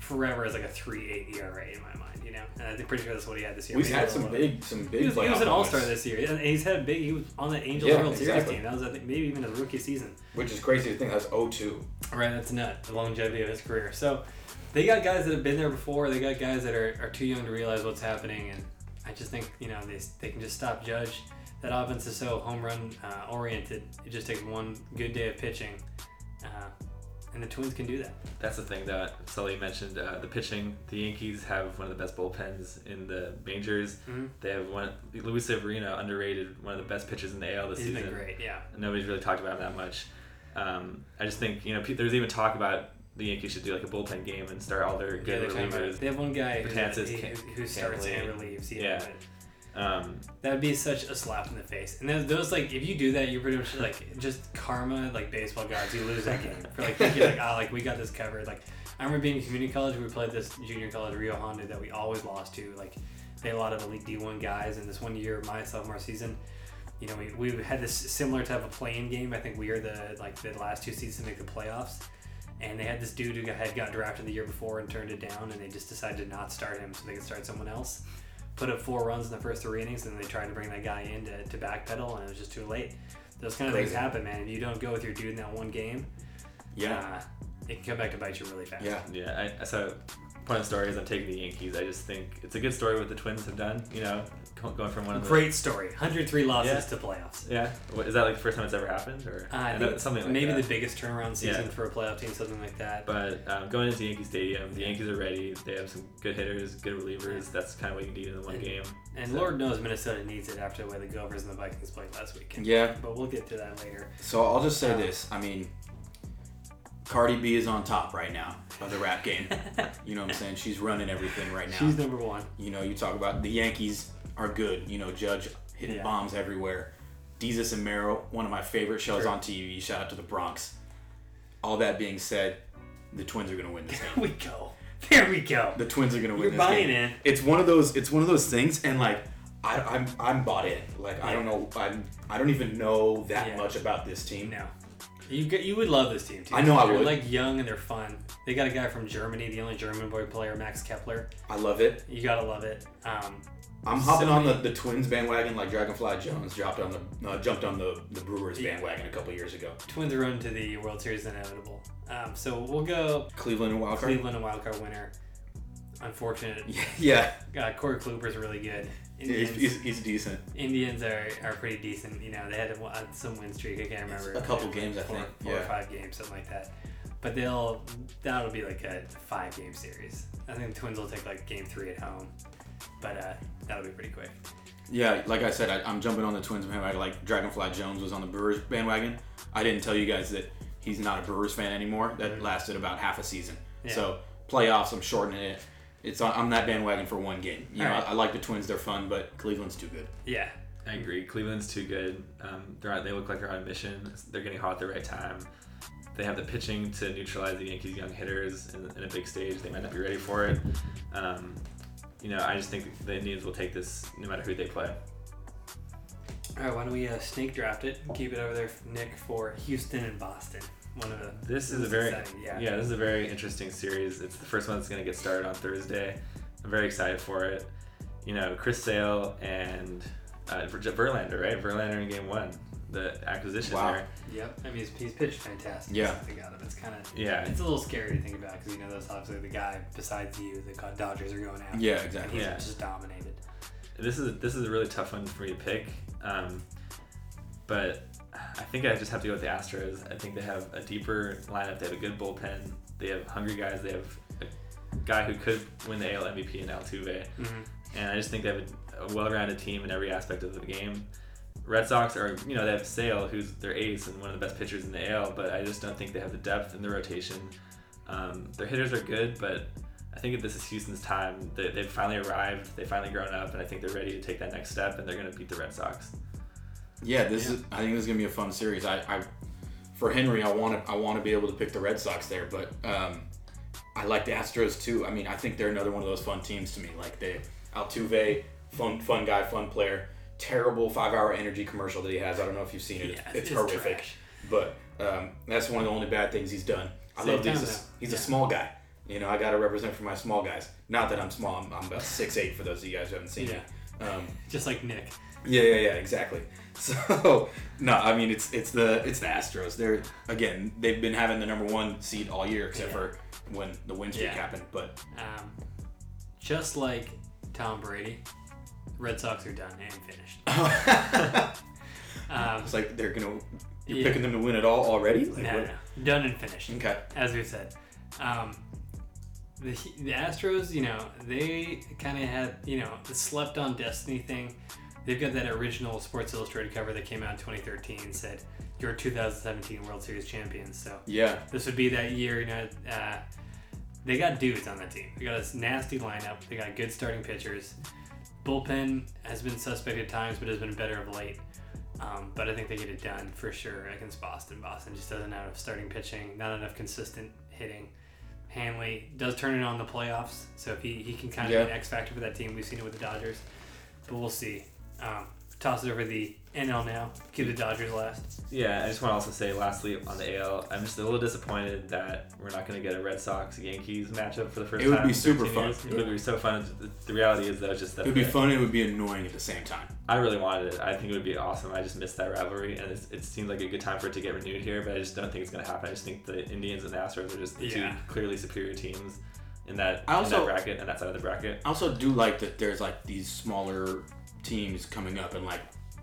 forever is like a three eight ERA in my mind, you know. And I think pretty sure that's what he had this year. We've Maybe had some big, some big. He was, he was an All Star this year, and he's had big. He was on the Angels Yeah, World Series team. That was I think maybe even his rookie season. which is crazy to think. That's 0-2. Right, that's nut. The longevity of his career. So they got guys that have been there before. They got guys that are, are too young to realize what's happening, and I just think you know they, they can just stop Judge. That offense is so home run uh, oriented. It just takes one good day of pitching, uh, and the Twins can do that. That's the thing that Sully mentioned. Uh, the pitching. The Yankees have one of the best bullpens in the majors. Mhm. They have one. Luis Severino, underrated, one of the best pitchers in the AL this He's season. been great. Yeah. Nobody's really talked about him that much. Um, I just think you know there's even talk about the Yankees should do like a bullpen game and start all their Yeah, good they're talking about it. relievers. They have one guy who, Betances who, who starts and relieves. Yeah. Yeah. Um, That would be such a slap in the face. And those, those like, if you do that, you're pretty much like just karma, like baseball gods. You lose that game for like thinking like, ah, like we got this covered. Like I remember being in community college, we played this junior college Rio Hondo that we always lost to. Like they had a lot of elite D1 guys, and this one year, my sophomore season, you know, we, we had this similar type of playing game. I think we were the like the last two seasons to make the playoffs. And they had this dude who had got drafted the year before and turned it down, and they just decided to not start him so they could start someone else put up four runs in the first three innings, and they tried to bring that guy in to, to backpedal, and it was just too late. Those kind of things happen, man. If you don't go with your dude in that one game, Yeah. uh, it can come back to bite you really fast. Yeah. yeah. I, so point of the story is I'm taking the Yankees. I just think it's a good story what the Twins have done. You know, go- going from one of the Great story. 103 losses Yeah. to playoffs. Yeah. What, is that like the first time it's ever happened, or Uh, I think something like maybe that? the biggest turnaround season Yeah. for a playoff team, something like that. But um, going into Yankee Stadium, the Yankees are ready. They have some good hitters, good relievers. That's kind of what you need in the one And- game. and so- Lord knows Minnesota needs it after the way the Gophers and the Vikings played last weekend. Yeah. But we'll get to that later. So I'll just say Um, this. I mean, Cardi B is on top right now of the rap game. you know what I'm saying? She's running everything right now. She's number one. you know, you talk about the Yankees are good. You know, Judge hitting Yeah. bombs everywhere. Desus and Mero, one of my favorite shows on TV. Shout out to the Bronx. All that being said, the Twins are gonna win this There game. we go. There we go. The Twins are gonna win You're buying game. in. It's one of those. It's one of those things, and like. I, I'm I'm bought in. Like I don't know. I'm I don't even know that Yeah. much about this team. No. You get, you would love this team too. I know I They're would. like young and they're fun. They got a guy from Germany, the only German boy player, Max Kepler. I love it. You gotta love it. Um, I'm hopping So on the, the Twins bandwagon like Dragonfly Jones dropped on the uh, jumped on the the Brewers bandwagon a couple years ago. Twins are run to the World Series inevitable. Um, so we'll go Cleveland and Wildcard. Cleveland and wildcard winner. Unfortunate. Yeah, Uh, Corey Kluber's really good. he's, Indians, he's, he's decent. Indians are, are pretty decent. You know, they had a, uh, some win streak. I can't remember. A couple Like games, I think. Four or five games, something like that. But they'll that'll be like a five game series. I think the Twins will take like game three at home, but uh, that'll be pretty quick. Yeah, like I said, I, I'm jumping on the Twins bandwagon. Like Dragonfly Jones was on the Brewers bandwagon. I didn't tell you guys that he's not a Brewers fan anymore. That Mhm. lasted about half a season. Yeah. So playoffs. I'm shortening it. It's on, I'm that bandwagon for one game. You know, Alright. I, I like the Twins. They're fun, but Cleveland's too good. Yeah. I agree. Cleveland's too good. Um, they're on, they look like they're on a mission. They're getting hot at the right time. They have the pitching to neutralize the Yankees' young hitters in, in a big stage. They might not be ready for it. Um, you know, I just think the Indians will take this no matter who they play. All right, why don't we uh, snake draft it and keep it over there, Nick, for Houston and Boston. One of the. This is a very exciting, yeah. yeah. This is a very interesting series. It's the first one that's going to get started on Thursday. I'm very excited for it. You know, Chris Sale and uh, Verlander, right? Verlander in Game One, the acquisition Wow. there. Yep. I mean, he's, he's pitched fantastic. Yeah. since They got him. It's kind of. Yeah. It's a little scary to think about because you know that's obviously the guy besides you the God- Dodgers are going after. Yeah, And exactly. he's Yeah. just dominated. This is this is a really tough one for me to pick, um, but I think I just have to go with the Astros. I think they have a deeper lineup. They have a good bullpen. They have hungry guys. They have a guy who could win the AL MVP in Altuve, hmm and I just think they have a, a well-rounded team in every aspect of the game. Red Sox are, you know, they have Sale, who's their ace and one of the best pitchers in the AL, but I just don't think they have the depth in the rotation. Um, their hitters are good, but I think if this is Houston's time. They, they've finally arrived. They've finally grown up, and I think they're ready to take that next step, and they're going to beat the Red Sox. Yeah, this is. I think this is gonna be a fun series. I, I for Henry, I want to. I want to be able to pick the Red Sox there, but um, I like the Astros too. I mean, I think they're another one of those fun teams to me. Like they, Altuve, fun, fun guy, fun player. Terrible five-hour energy commercial that he has. I don't know if you've seen it. Yeah, it's, it's horrific. trash. But um, that's one of the only bad things he's done. I Same love these. He's, though. he's Yeah. a small guy. You know, I got to represent for my small guys. Not that I'm small. I'm, I'm about six eight for those of you guys who haven't seen Yeah. me. Um, Just like Nick. yeah, yeah, yeah, exactly. So no, I mean it's it's the it's the Astros. They're again they've been having the number one seed all year except Yeah. for when the win streak happened. But Um, just like Tom Brady, Red Sox are done and finished. Um, it's like they're gonna you're Yeah. picking them to win it all already. Like, no, no, done and finished. Okay. as we said. Um, the, the Astros, you know, they kind of had, you know, the slept on destiny thing. They've got that original Sports Illustrated cover that came out in 2013 and said, You're 2017 World Series champions. So Yeah. this would be that year, you know. Uh, they got dudes on the team. They got this nasty lineup. They got good starting pitchers. Bullpen has been suspect at times, but has been better of late. Um, but I think they get it done for sure against Boston. Boston just doesn't have enough starting pitching, not enough consistent hitting. Hanley does turn it on the playoffs, so if he, he can kind of Yeah. be an X factor for that team, we've seen it with the Dodgers. But we'll see. Um, toss it over the NL now. Keep the Dodgers last. Yeah, I just want to also say, lastly, on the AL, I'm just a little disappointed that we're not going to get a Red Sox Yankees matchup for the first It would time. be in super 13 fun. years. It would be so fun. The- The reality is, though, just that It would be the- fun. It would be annoying at the same time. I really wanted it. I think it would be awesome. I just missed that rivalry, and it's, it seemed like a good time for it to get renewed here. But I just don't think it's going to happen. I just think the Indians and the Astros are just the Yeah. two clearly superior teams in that, I in also- that bracket and that side of the bracket. I also do like that there's like these smaller teams coming up and like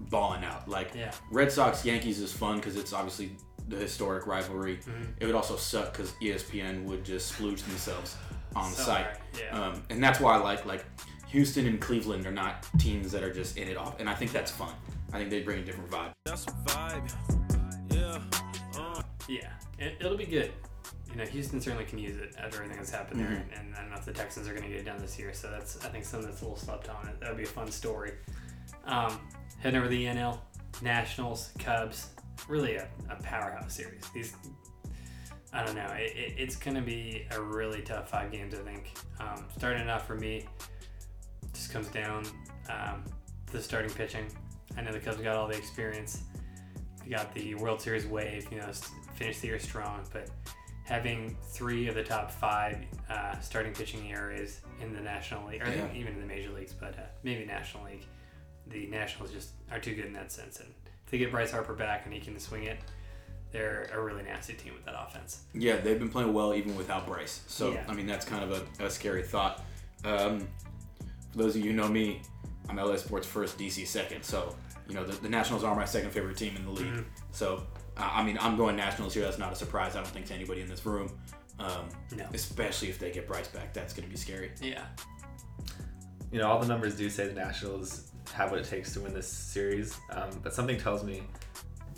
balling out. Like Yeah. Red Sox Yankees is fun because it's obviously the historic rivalry. Mhm. It would also suck because ESPN would just splooge themselves on the site. Yeah. Um, and that's why I like like Houston and Cleveland are not teams that are just in it off, and I think that's fun. I think they bring a different vibe. That's a vibe. Yeah. Uh. Yeah, it, it'll be good. You know, Houston certainly can use it after everything that's happened there, and I don't know if the Texans are going to get it done this year. So that's I think something that's a little slept on. It that would be a fun story. Um, heading over to the NL, Nationals, Cubs, really a, a powerhouse series. These, I don't know, it, it, it's going to be a really tough five games. I think. Um, starting off for me, just comes down um, to the starting pitching. I know the Cubs got all the experience. You got the World Series wave, you know, finished the year strong, but having three of the top five uh, starting pitching ERAs in the National League, or Yeah. even in the major leagues, but uh, maybe National League, the Nationals just are too good in that sense. And if they get Bryce Harper back and he can swing it, they're a really nasty team with that offense. Yeah, they've been playing well even without Bryce. So Yeah. I mean that's kind of a, a scary thought. Um, for those of you who know me, I'm LA Sports first, DC second. So you know the, the Nationals are my second favorite team in the league. Mhm. So I mean I'm going Nationals here. That's not a surprise. I don't think to anybody in this room. Um, No. Especially if they get Bryce back, that's going to be scary. Yeah. You know, all the numbers do say the Nationals have what it takes to win this series, um, but something tells me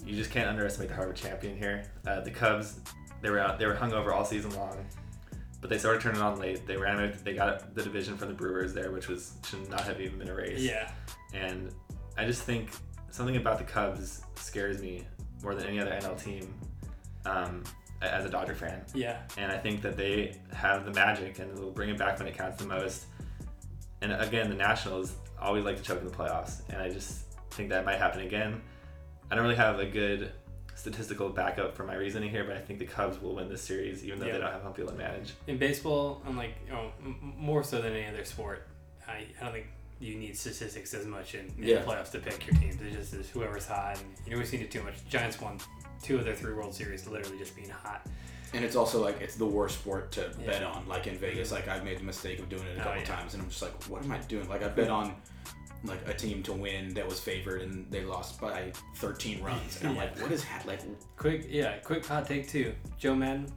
you just can't underestimate the Harvard champion here. Uh, the Cubs, they were out, they were hungover all season long. but they started turning on late. They ran it. They got the division from the Brewers there, which was should not have even been a race. Yeah. And I just think something about the Cubs scares me more than any other NL team um, as a Dodger fan. Yeah. And I think that they have the magic and they'll bring it back when it counts the most. And again, the Nationals always like to choke in the playoffs. And I just think that might happen again. I don't really have a good statistical backup for my reasoning here, but I think the Cubs will win this series, even though Yeah. they don't have home field advantage. In baseball, unlike oh, m- m- more so than any other sport, I, I don't think you need statistics as much in, in Yeah. the playoffs to pick your teams. It just is whoever's hot. And you know, we've seen it too much. Giants won two of their three World Series literally just being hot. And it's also like it's the worst sport to Yeah. bet on. Like in Vegas, like I've made the mistake of doing it a Oh, couple yeah. times, and I'm just like, what am I doing? Like I bet on like a team to win that was favored, and they lost by 13 runs, and I'm Yeah. like, what is ha- like? Quick, yeah, quick hot take too. Joe Maddon,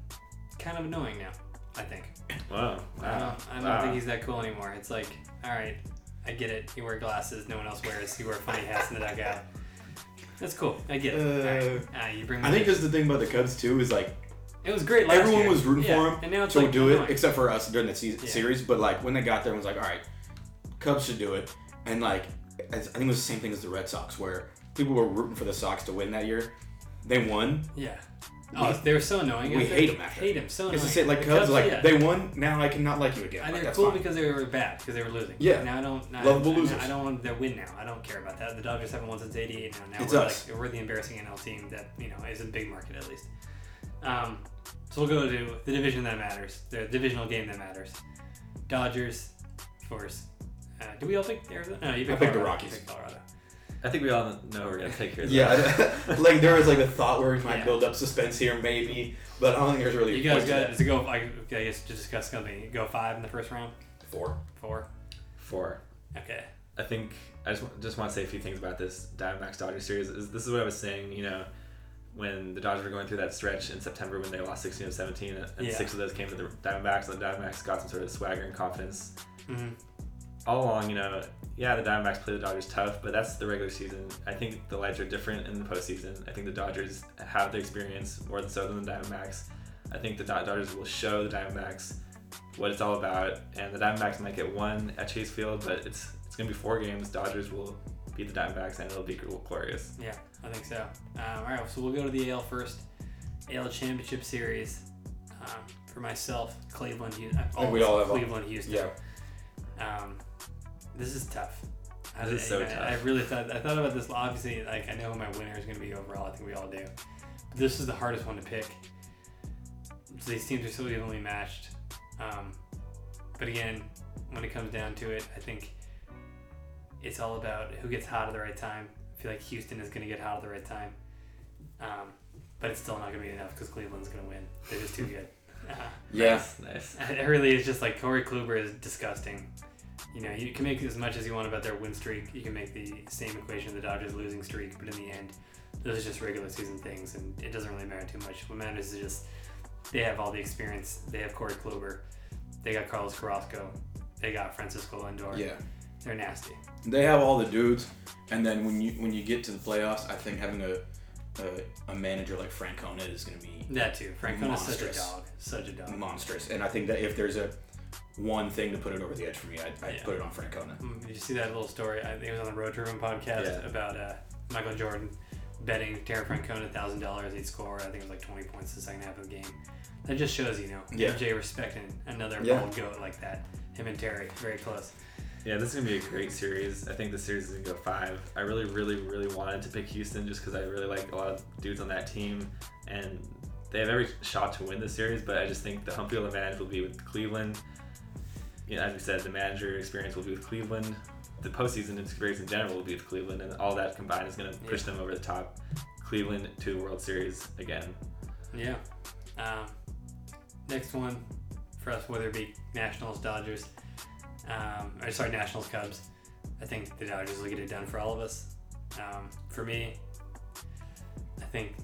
kind of annoying now. I think. Wow. I wow. don't, I don't Wow. think he's that cool anymore. It's like, all right, I get it. You wear glasses, no one else wears. You wear funny hats in the dugout. That's cool. I get it. All right. Ah, you bring. I think that's the thing about the Cubs too is like it was great. Everyone year. was rooting Yeah, for him and now it's to like, do it, except for us during the se- Yeah. series. But like when they got there, it was like, all right, Cubs should do it, and like I think it was the same thing as the Red Sox, where people were rooting for the Sox to win that year. They won. Yeah. Oh, they were so annoying. we hate them 'em after. Hate them so annoying. It's the same like The Cubs, like yeah. they won. Now I cannot like you again. And Like, they're that's cool fine. because they were bad because they were losing. Yeah. Now I don't. Now Lovable I, losers. I don't want their win now. I don't care about that. The Dodgers haven't won since '88 now. Now It's we're us. like we're the embarrassing NL team that you know is a big market at least. Um, so we'll go to the division that matters, the divisional game that matters. Dodgers, of course. Uh, do we all pick Arizona? No, you picked, I picked the Colorado. Rockies. You picked Colorado. I think we all know we're gonna take care of that. Yeah, like there was like a thought where we might Yeah. build up suspense here, maybe, but I don't think there's really. You a guys point got to go. I, I guess to discuss something. Go five in the first round. four. Four. Four. Okay. I think I just just want to say a few things about this Diamondbacks Dodgers series. This is what I was saying. You know, when the Dodgers were going through that stretch in September when they lost sixteen of seventeen, and Yeah. six of those came to the Diamondbacks, and the Diamondbacks got some sort of swagger and confidence. hmm All along, you know, yeah, the Diamondbacks play the Dodgers tough, but that's the regular season. I think the lights are different in the postseason. I think the Dodgers have the experience more than so than the Diamondbacks. I think the Dodgers will show the Diamondbacks what it's all about, and the Diamondbacks might get one at Chase Field, but it's it's gonna be four games. Dodgers will beat the Diamondbacks, and it'll be glorious. Yeah, I think so. Um, all right, so we'll go to the AL first. AL Championship Series. Um, for myself, Cleveland, Houston. think we all have a- Cleveland, Houston. Yeah. Um, this is tough. I, This is so I, tough. I really thought I thought about this. Obviously, like I know who my winner is going to be overall. I think we all do. This is the hardest one to pick. So these teams are so evenly matched. Um, but again, when it comes down to it, I think it's all about who gets hot at the right time. I feel like Houston is going to get hot at the right time. Um, but it's still not going to be enough because Cleveland's going to win. They're just too good. Uh, Yeah. Nice, nice. it really is just like Corey Kluber is disgusting. You know, you can make as much as you want about their win streak. You can make the same equation of the Dodgers losing streak, but in the end, those are just regular season things, and it doesn't really matter too much. What matters is just they have all the experience. They have Corey Kluber. They got Carlos Carrasco. They got Francisco Lindor. Yeah. They're nasty. They have all the dudes, and then when you when you get to the playoffs, I think having a a, a manager like Francona is going to be That too. Francona's such a dog. Such a dog. monstrous. And I think that if there's a one thing to put it over the edge for me, I'd, I'd Yeah. put it on Francona. Mm, Did you see that little story? I think it was on the Road Driven podcast Yeah. about uh, Michael Jordan betting Terry Francona thousand dollars he'd score. I think it was like twenty points the second half of the game. That just shows you know Yeah. MJ respecting another Yeah. bald goat like that. Him and Terry very close. Yeah, this is gonna be a great series. I think the series is gonna go five. I really, really, really wanted to pick Houston just because I really like a lot of dudes on that team, and they have every shot to win the series. But I just think the home field advantage will be with Cleveland. You know, as we said, the manager experience will be with Cleveland. The postseason experience in general will be with Cleveland, and all that combined is gonna push them over the top. Cleveland to World Series again. Yeah. Um, next one for us, whether it be Nationals, Dodgers, um, or sorry, Nationals, Cubs. I think the Dodgers will get it done for all of us. Um, for me, I think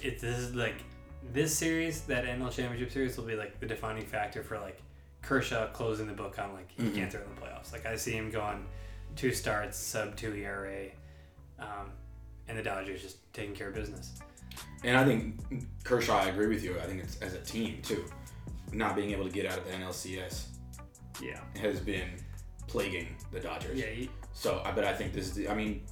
it, this is like this series, that NL Championship series, will be like the defining factor for like Kershaw closing the book on like he Mhm. can't throw in the playoffs. Like I see him going two starts, sub two ERA, um, and the Dodgers just taking care of business. And I think Kershaw, I agree with you. I think it's as a team too. not being able to get out of the NLCS Yeah. has been plaguing the Dodgers. Yeah. He, So I but I think this is the I mean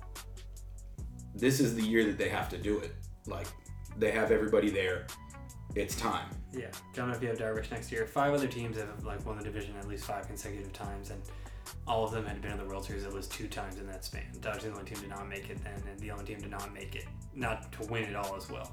this is the year that they have to do it. Like they have everybody there. It's time. yeah. Don't know if you have Darvish next year. Five other teams have like won the division at least five consecutive times, and all of them had been in the World Series at least two times in that span. Dodgers the only team to not make it then, and the only team to not make it, not to win it all as well.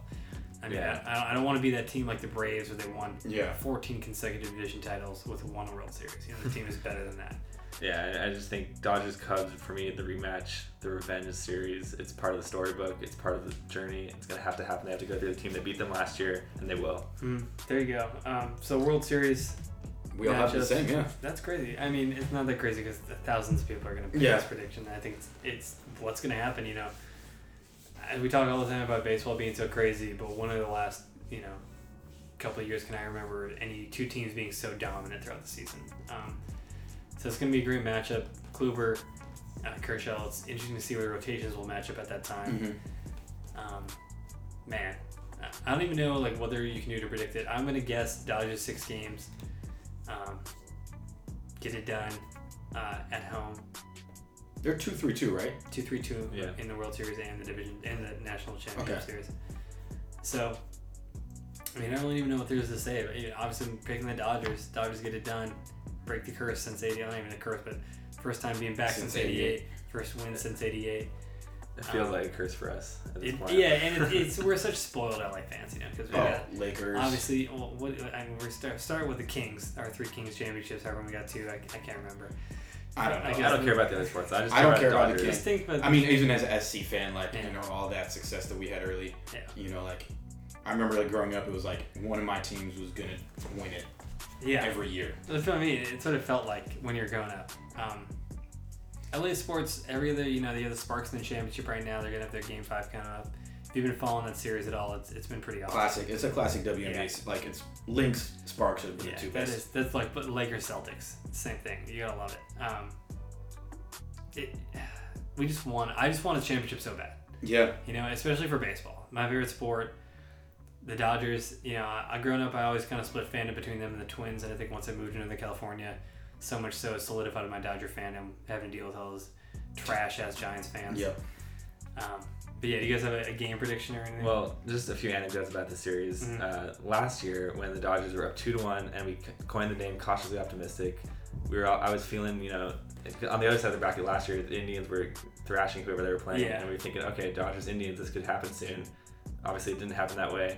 I mean, Yeah. I, I don't want to be that team like the Braves where they won Yeah. 14 consecutive division titles with one World Series. You know, the team is better than that. Yeah, I I just think Dodgers Cubs for me the rematch, the revenge series. It's part of the storybook. It's part of the journey. It's gonna have to happen. They have to go through the team that beat them last year, and they will. Mm, there you go. Um, so World Series, We all have the same, yeah. that's crazy. I mean, it's not that crazy because thousands of people are going to pick Yeah. this prediction. I think it's, it's what's going to happen. You know, we talk all the time about baseball being so crazy, but one of the last, you know, couple of years can I remember any two teams being so dominant throughout the season. Um, so it's going to be a great matchup. Kluber, uh, Kershaw. It's interesting to see where the rotations will match up at that time. Mhm. Um, man, I- don't even know like whether you can do to predict it. I'm gonna guess Dodgers six games. Um, get it done uh, at home. They're two three two, right? Two three two Yeah. in the World Series and the division and the National Championship Okay. Series. So, I mean, I don't even know what there is to say. But, you know, obviously, I'm picking the Dodgers. Dodgers get it done. Break the curse since '80. Not even a curse, but first time being back since, Since '88. First win since '88. It feels Um, like a curse for us at this It, point. yeah, and it, it's we're such spoiled LA fans, you know, because we got Oh, Lakers. Obviously, well, what I mean, we start start with the Kings, our three Kings championships. However, we got two. I, I can't remember. I don't know. I I don't care about the other sports. I just I don't about care about the Dodgers. Kings. Think, but I mean, even as a SC fan, like Yeah. you know, all that success that we had early, yeah, you know, like I remember like growing up, it was like one of my teams was gonna win it yeah. every year. That's what I mean. It's what it felt like when you're growing up. Um, LA sports, every other, you know, they have the Sparks in the championship right now. They're gonna have their game five coming up. If you've been following that series at all, it's, it's been pretty awesome. Classic. It's a classic WNBA. Like it's Lynx, Sparks are the Yeah, two that best. is that's like but Lakers Celtics, same thing. You gotta love it. Um, it, we just want. I just want a championship so bad. Yeah. you know, especially for baseball. My favorite sport, the Dodgers. You know, I, I grown up, I always kind of split fandom between them and the Twins, and I think once I moved into the California, so much so it solidified my Dodger fandom, having to deal with all those trash ass Giants fans. Yep. Um, but yeah, do you guys have a, a game prediction or anything? Well, just a few anecdotes about the series. Mhm. Uh, last year, when the Dodgers were up two to one, and we coined the name cautiously optimistic, we were. all- I was feeling, you know, on the other side of the bracket last year, the Indians were thrashing whoever they were playing, Yeah. and we were thinking, okay, Dodgers Indians, this could happen soon. Obviously, it didn't happen that way.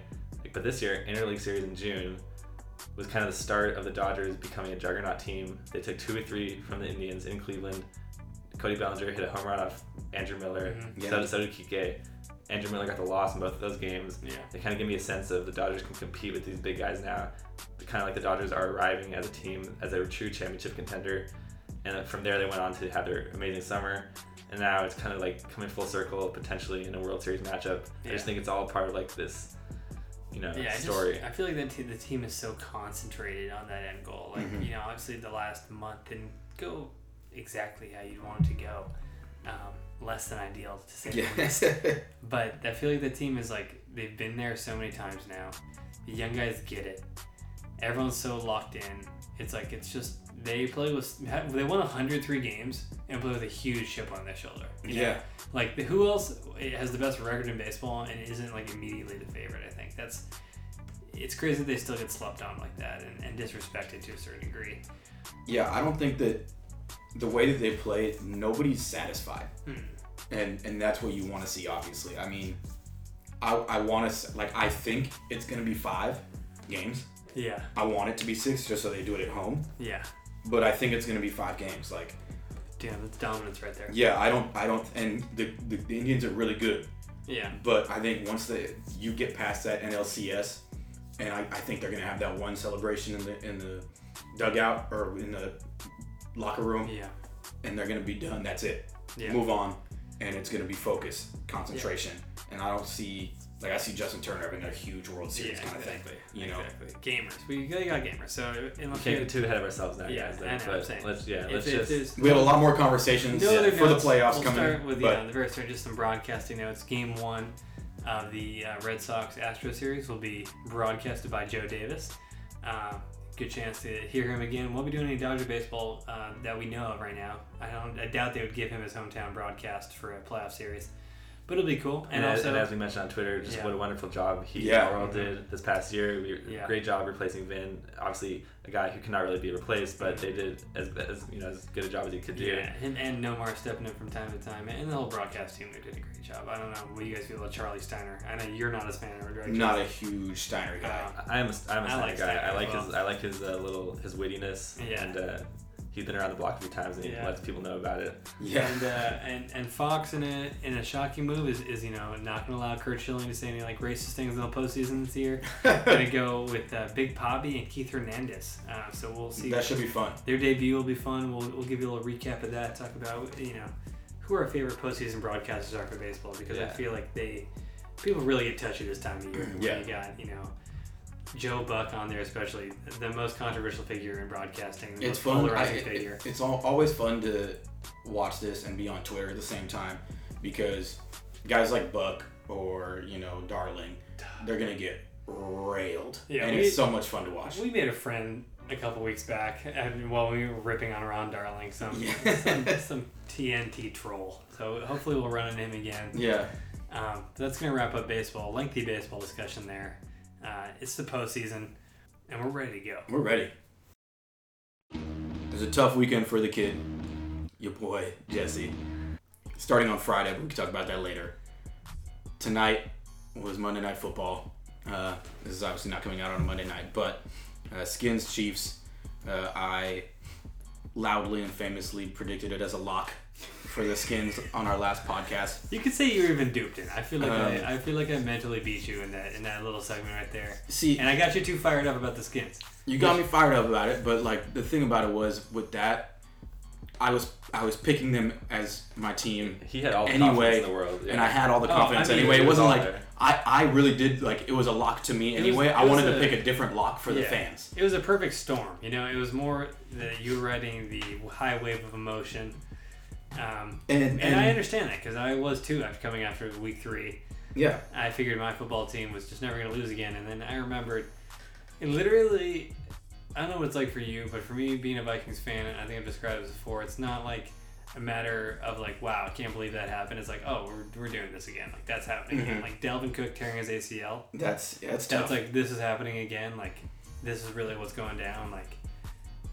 But this year, interleague series in June was kind of the start of the Dodgers becoming a juggernaut team. They took two or three from the Indians in Cleveland. Cody Bellinger hit a home run off Andrew Miller. Mhm. Yeah. So, so did Kike. Andrew Miller got the loss in both of those games. yeah, They kind of give me a sense of the Dodgers can compete with these big guys now. Kind of like the Dodgers are arriving as a team, as a true championship contender. And from there, they went on to have their amazing summer. And now it's kind of like coming full circle, potentially in a World Series matchup. I just think it's all part of like this, you know, yeah. I just- story. I feel like that te- the team is so concentrated on that end goal. Like Mhm. you know, obviously the last month didn't go exactly how you'd want it to go. Um, less than ideal to say the least. But I feel like the team is like they've been there so many times now. The young guys get it. Everyone's so locked in. It's like it's just they play with they won 103 games and play with a huge chip on their shoulder. you know? yeah. Like the, who else has the best record in baseball and isn't like immediately the favorite? I think that's it's crazy that they still get slept on like that and, and disrespected to a certain degree. Yeah. I don't think that the way that they play, nobody's satisfied. Hmm. and and that's what you want to see obviously i mean i, I want to like i think it's going to be five games Yeah, i want it to be six just so they do it at home. Yeah, but i think it's going to be five games like damn, that's dominance right there. yeah i don't i don't and the, the, the indians are really good. Yeah, but i think once the you get past that nlcs and i, I think they're going to have that one celebration in the in the dugout or in the locker room. Yeah, and they're going to be done. That's it. Yeah. move on, and it's going to be focus, concentration. And I don't see like I see Justin Turner having a huge World Series yeah, kind of thing. exactly. you know? exactly. Gamers. We got got gamers. So unless we can't get too ahead of ourselves now, Yeah, guys. I Though, know, I'm but saying. let's yeah, if- let's if just there's- We have a lot more conversations No other for the notes. playoffs we'll coming. start with the, but the very start, just some broadcasting notes. Game one of the uh, Red Sox Astro series will be broadcasted by Joe Davis. Uh, good chance to hear him again. Won't be doing any Dodger baseball uh, that we know of right now. I don't. I doubt they would give him his hometown broadcast for a playoff series, but it'll be cool. And, And, as, also, and as we mentioned on Twitter, just Yeah. what a wonderful job he Yeah. and Orel did this past year. We, Yeah. Great job replacing Vin. Obviously, a guy who cannot really be replaced, but they did as, as you know as good a job as he could do. yeah, and, and Nomar stepping in from time to time, and the whole broadcast team they did a great job. I don't know what do you guys feel about Charlie Steiner. I know you're not a fan of him, right? Not a huge Steiner guy. Uh, I am a, I'm a I Steiner like guy. Steiner I like well. his I like his uh, little his wittiness. Yeah. And uh, he's been around the block a few times and he Yeah. lets people know about it. Yeah. And, uh, and and Fox in a in a shocking move is, is you know not going to allow Curt Schilling to say any like racist things in the postseason this year. going to go with uh, Big Papi and Keith Hernandez. Uh, so we'll see. that should be fun. Their debut will be fun. We'll, we'll give you a little recap of that. Talk about you know who our favorite postseason broadcasters are for baseball because I Yeah. feel like they people really get touchy this time of year. when Yeah. You got you know. Joe Buck on there, especially the most controversial figure in broadcasting, the It's fun. I, it- figure. it's al- always fun to watch this and be on Twitter at the same time because guys like Buck or you know Darling, they're gonna get railed, Yeah, and we- it's so much fun to watch. We made a friend a couple weeks back, and while we were ripping on Ron Darling, some Yeah. some, some TNT troll. So hopefully we'll run into him again. yeah, Um, that's gonna wrap up baseball. Lengthy baseball discussion there. Uh, it's the postseason, and we're ready to go. we're ready. It was a tough weekend for the kid, your boy Jesse. Starting on Friday, but we can talk about that later. Tonight was Monday Night Football. Uh, this is obviously not coming out on a Monday night, but uh, Skins Chiefs. Uh, I loudly and famously predicted it as a lock for the Skins on our last podcast. You could say you were even duped in. I feel like Um, I, I feel like I mentally beat you in that in that little segment right there, See, and I got you too fired up about the skins. You got me fired up about it, but like the thing about it was with that, I was I was picking them as my team, He had all the Anyway, confidence in the world. and I had all the Oh, confidence I mean, anyway. it It was wasn't like there. I I really did like it was a lock to me It was- anyway. it I was wanted to pick a different lock for the fans. It was a perfect storm. You know, it was more that you were riding the high wave of emotion. Um, And and, and, I understand that because I was too after coming after week three. yeah, I figured my football team was just never going to lose again. And then I remembered, it literally, I don't know what it's like for you, but for me, being a Vikings fan, I think I've described this before, it's not like a matter of like, wow, I can't believe that happened. It's like, oh, we're, we're doing this again. Like, that's happening again. Mhm. Like, Dalvin Cook tearing his ACL. that's yeah, it's tough. That's like, this is happening again. Like, this is really what's going down. Like,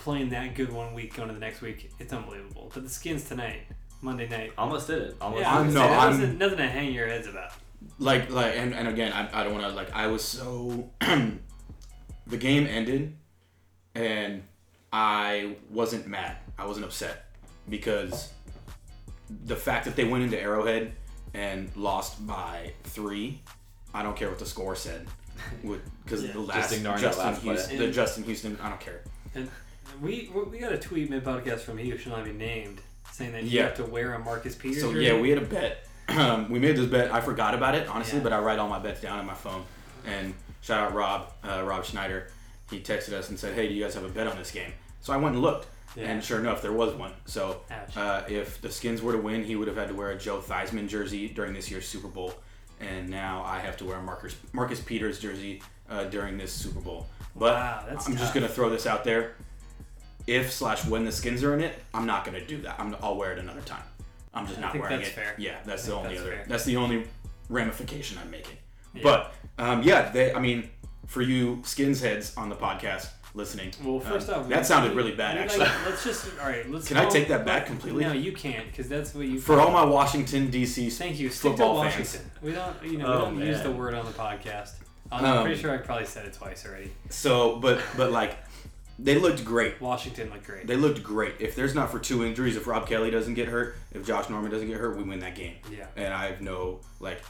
playing that good one week, going to the next week, it's unbelievable. But the Skins tonight, Monday night. Almost did it. Almost. Yeah, I'm- no, that I'm- wasn't nothing to hang your heads about. like like and, and again I, I don't want to like i was so the game ended and i wasn't mad i wasn't upset because the fact that they went into arrowhead and lost by three i don't care what the score said because Yeah. the Just last ignoring that justin last houston the justin houston i don't care And we we got a tweet mid podcast from he who shall not be named saying that you Yeah. have to wear a Marcus Peters. So jersey. yeah, we had a bet. Um, we made this bet. I forgot about it honestly, Yeah. but I write all my bets down on my phone. And shout out Rob, uh, Rob Schneider. He texted us and said, "Hey, do you guys have a bet on this game?" So I went and looked, Yeah. and sure enough, there was one. So uh, if the Skins were to win, he would have had to wear a Joe Theismann jersey during this year's Super Bowl, and now I have to wear a Marcus Marcus Peters jersey uh, during this Super Bowl. But Wow, that's I'm just gonna throw this out there. If slash when the skins are in it, I'm not gonna do that. I'm I'll wear it another time. I'm just I not wearing it. fair. Yeah, that's the only that's other. fair. That's the only ramification I'm making. Yeah. But um, yeah, they. I mean, for you skins heads on the podcast listening, well, first um, off, that sounded really bad. Actually, like- let's just all right. Let's. Can I take that back completely? No, you can't because that's what you. for all my Washington D.C. Thank you. Stick to football Washington. fans. We don't. You know, Oh, we don't use the word on the podcast. I'm Um, pretty sure I probably said it twice already. So, but but like, they looked great. Washington looked great. They looked great. If there's not for two injuries, if Rob Kelley doesn't get hurt, if Josh Norman doesn't get hurt, we win that game. yeah. And I have no like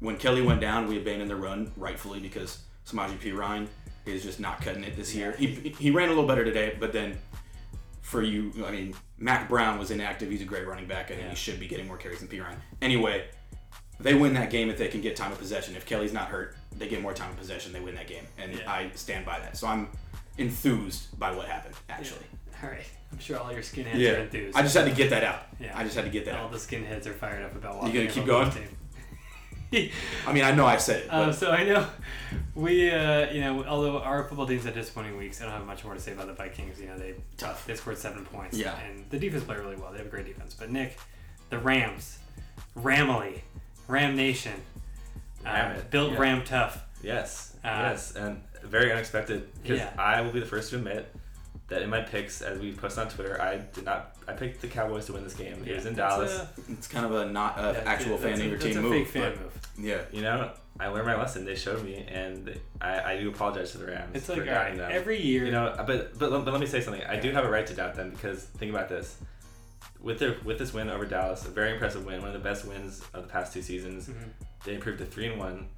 when Kelley went down, we abandoned the run rightfully because Samaje Perine is just not cutting it this year. He, he ran a little better today, but then for you, I mean, Mack Brown was inactive. He's a great running back, and Yeah. he should be getting more carries than Perine. Anyway, they win that game if they can get time of possession. If Kelley's not hurt, they get more time of possession. They win that game, and Yeah. I stand by that. So I'm enthused by what happened. Actually, All right. I'm sure all your skinheads yeah. are enthused. I just had to get that out. Yeah. I just had to get that out. all out. the skinheads are fired up about You Washington. gonna keep going? I mean, I know I said it, but Um, so I know we, uh, you know, although our football teams had disappointing weeks, I don't have much more to say about the Vikings. You know, they Tough. They scored seven points. Yeah. and the defense played really well. They have a great defense. But Nick, the Rams, Ramily, Ram Nation, uh, built yeah. Ram tough. Yes, Uh, yes, and very unexpected because Yeah. I will be the first to admit that in my picks, as we posted on Twitter, I did not. I picked the Cowboys to win this game. It was in That's Dallas. a- it's kind of a not a that's actual a- fan that's of your team a move. fake fan but- move. Yeah. You know, I learned my lesson. They showed me, and I, I do apologize to the Rams It's for like all doubting right, them. every year. You know, but but but let me say something. I do have a right to doubt them because think about this. With their with this win over Dallas, a very impressive win, one of the best wins of the past two seasons. Mhm. They improved to three and one.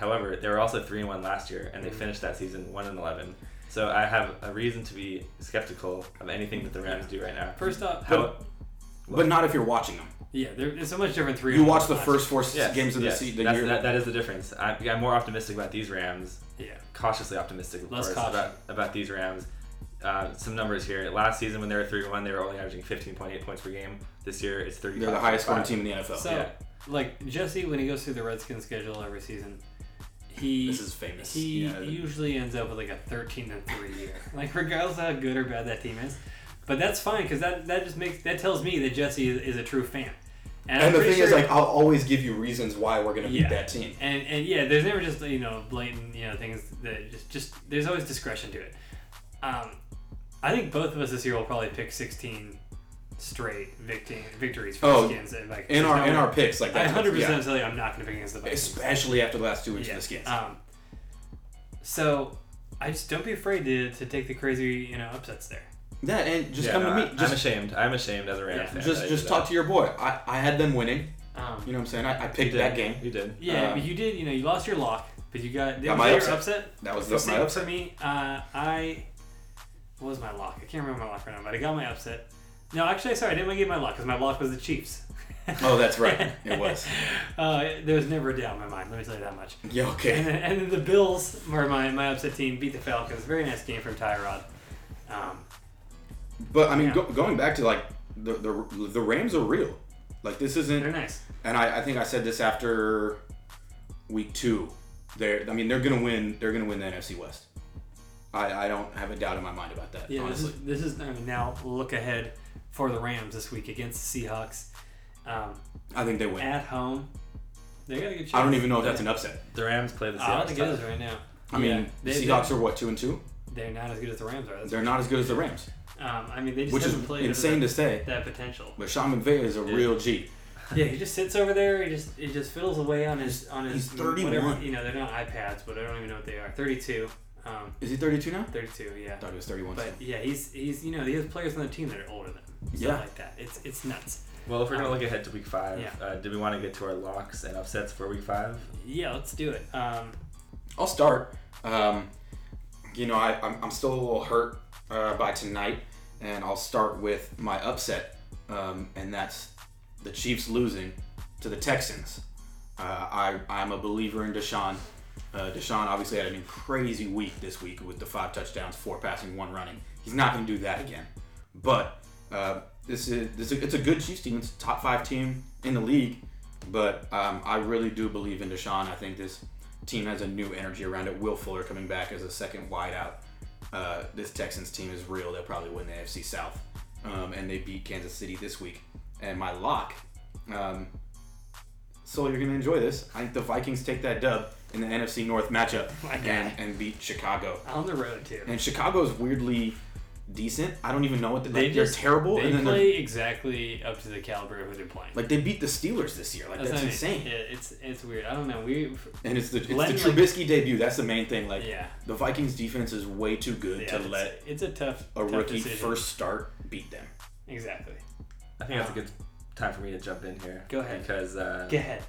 However, they were also three and one last year, and they Mhm. finished that season one and eleven. So I have a reason to be skeptical of anything that the Rams do right now. First off, How, But not if you're watching them. yeah, there, it's so much different. Three. You and watch the first four yes, games of the, yes, the that's- that, that is the difference. I, I'm more optimistic about these Rams. Yeah. cautiously optimistic, of Less course, caution. about, about these Rams. Uh, some numbers here. Last season, when they were 3 1, they were only averaging 15.8 points per game. This year, it's 30. They're the highest scoring team in the NFL. So, Yeah. like Jesse, when he goes through the Redskins schedule every season, he This is famous. He Yeah. usually ends up with like a thirteen and three year, like regardless of how good or bad that team is. But that's fine because that that just makes that tells me that Jesse is, is a true fan. I'm and the pretty thing is, like, I'll always give you reasons why we're gonna beat that team. and and yeah, there's never just you know blatant you know things that just just there's always discretion to it. Um, I think both of us this year will probably pick sixteen straight victi- victories for Oh, the Skins. And like In our no in way- our picks, like I 100 percent yeah. tell you I'm not going to pick against the Vikings. Especially after the last two weeks yeah. for the skins. Um, so I just don't be afraid to, to take the crazy you know upsets there. yeah, and just Yeah, come no, to I- me. I'm ashamed. I'm ashamed as a Rams Yeah. fan. just just talk that. to your boy. I, I had them winning. Um, You know what I'm saying? I, I picked that game. You did. yeah, uh, but you did. You know, you lost your lock, but you got. Got was my upset. upset. That was The the, my upset. for me. Uh, I what was my lock? I can't remember my lock right now, but I got my upset. No, actually, sorry, I didn't want to get my lock because my lock was the Chiefs. Oh, that's right. It was. uh, there was never a doubt in my mind. Let me tell you that much. Yeah. And Okay. then, and then the Bills were my, my upset team. Beat the Falcons. Very nice game from Tyrod. Um, But I mean, Yeah. go, going back to like the, the the Rams are real. Like this isn't. they're nice. And I, I think I said this after week two. They're I mean they're gonna win. They're gonna win the NFC West. I, I don't have a doubt in my mind about that. Yeah, this honestly. is, this is I mean, now look ahead for the Rams this week against the Seahawks. Um, I think they win. at home, they got a good chance. I don't even know if that's an upset. The Rams play the I don't Seahawks. think it is right now. I Yeah, mean, the they- Seahawks are what two and two. They're not as good as the Rams are. That's They're not as good as the Rams, Um, I mean, they just which is haven't played insane to to say. that potential. But Sean McVay is a Yeah. real G. Yeah, he just sits over there. He just he just fiddles away on his on his He's 31. You know, they're not iPads, but I don't even know what they are. Thirty-two. Um, Is he 32 now? 32, yeah. I thought he was 31. But yeah, he's he's you know he has players on the team that are older than him. Stuff Yeah. like that. It's it's nuts. Well, if we're gonna look ahead to week five, Yeah. uh, do we want to get to our locks and upsets for week five? Yeah, let's do it. Um, I'll start. Um, you know, I, I'm, I'm still a little hurt uh, by tonight, and I'll start with my upset, um, and that's the Chiefs losing to the Texans. Uh, I, I'm a believer in Deshaun. Uh, Deshaun obviously had a crazy week this week with the five touchdowns, four passing, one running. He's not going to do that again. But uh, this is this is, it's a good Chiefs team. It's a top five team in the league. But um, I really do believe in Deshaun. I think this team has a new energy around it. Will Fuller coming back as a second wideout. Uh, this Texans team is real. They'll probably win the AFC South. Um, and they beat Kansas City this week. And my lock, um, so you're going to enjoy this. I think the Vikings take that dub in the NFC North matchup and, and beat Chicago. on the road too. And Chicago's weirdly decent. I don't even know what the, They like, they're terrible. They and then they're- play exactly up to the caliber of who they're playing. like they beat the Steelers this year. Like that's, what I mean. insane. Yeah, it's it's weird. I don't know. We And it's the it's Len, the like- Trubisky debut. That's the main thing. Like yeah. the Vikings defense is way too good yeah to it's, let it's a tough a tough rookie decision. first start beat them. Exactly. I think that's a good time for me to jump in here. Go ahead. Because uh, Go ahead.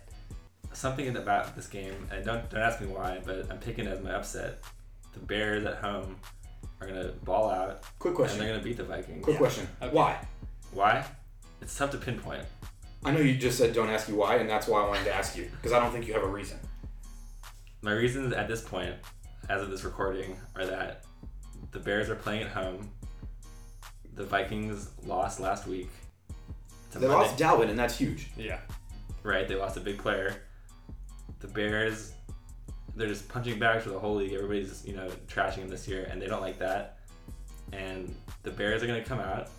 something about this game, and don't don't ask me why, but I'm picking as my upset. The Bears at home are gonna ball out, Quick question. and they're gonna beat the Vikings. Quick Yeah. question. Okay. Why? Why? It's tough to pinpoint. I know you just said don't ask you why, and that's why I wanted to ask you because I don't think you have a reason. My reasons at this point, as of this recording, are that the Bears are playing at home. The Vikings lost last week. It's They Monday- lost Dalvin, and that's huge. Yeah. right? They lost a big player. the Bears, they're just punching bags for the whole league. Everybody's you know trashing them this year, and they don't like that. And the Bears are gonna come out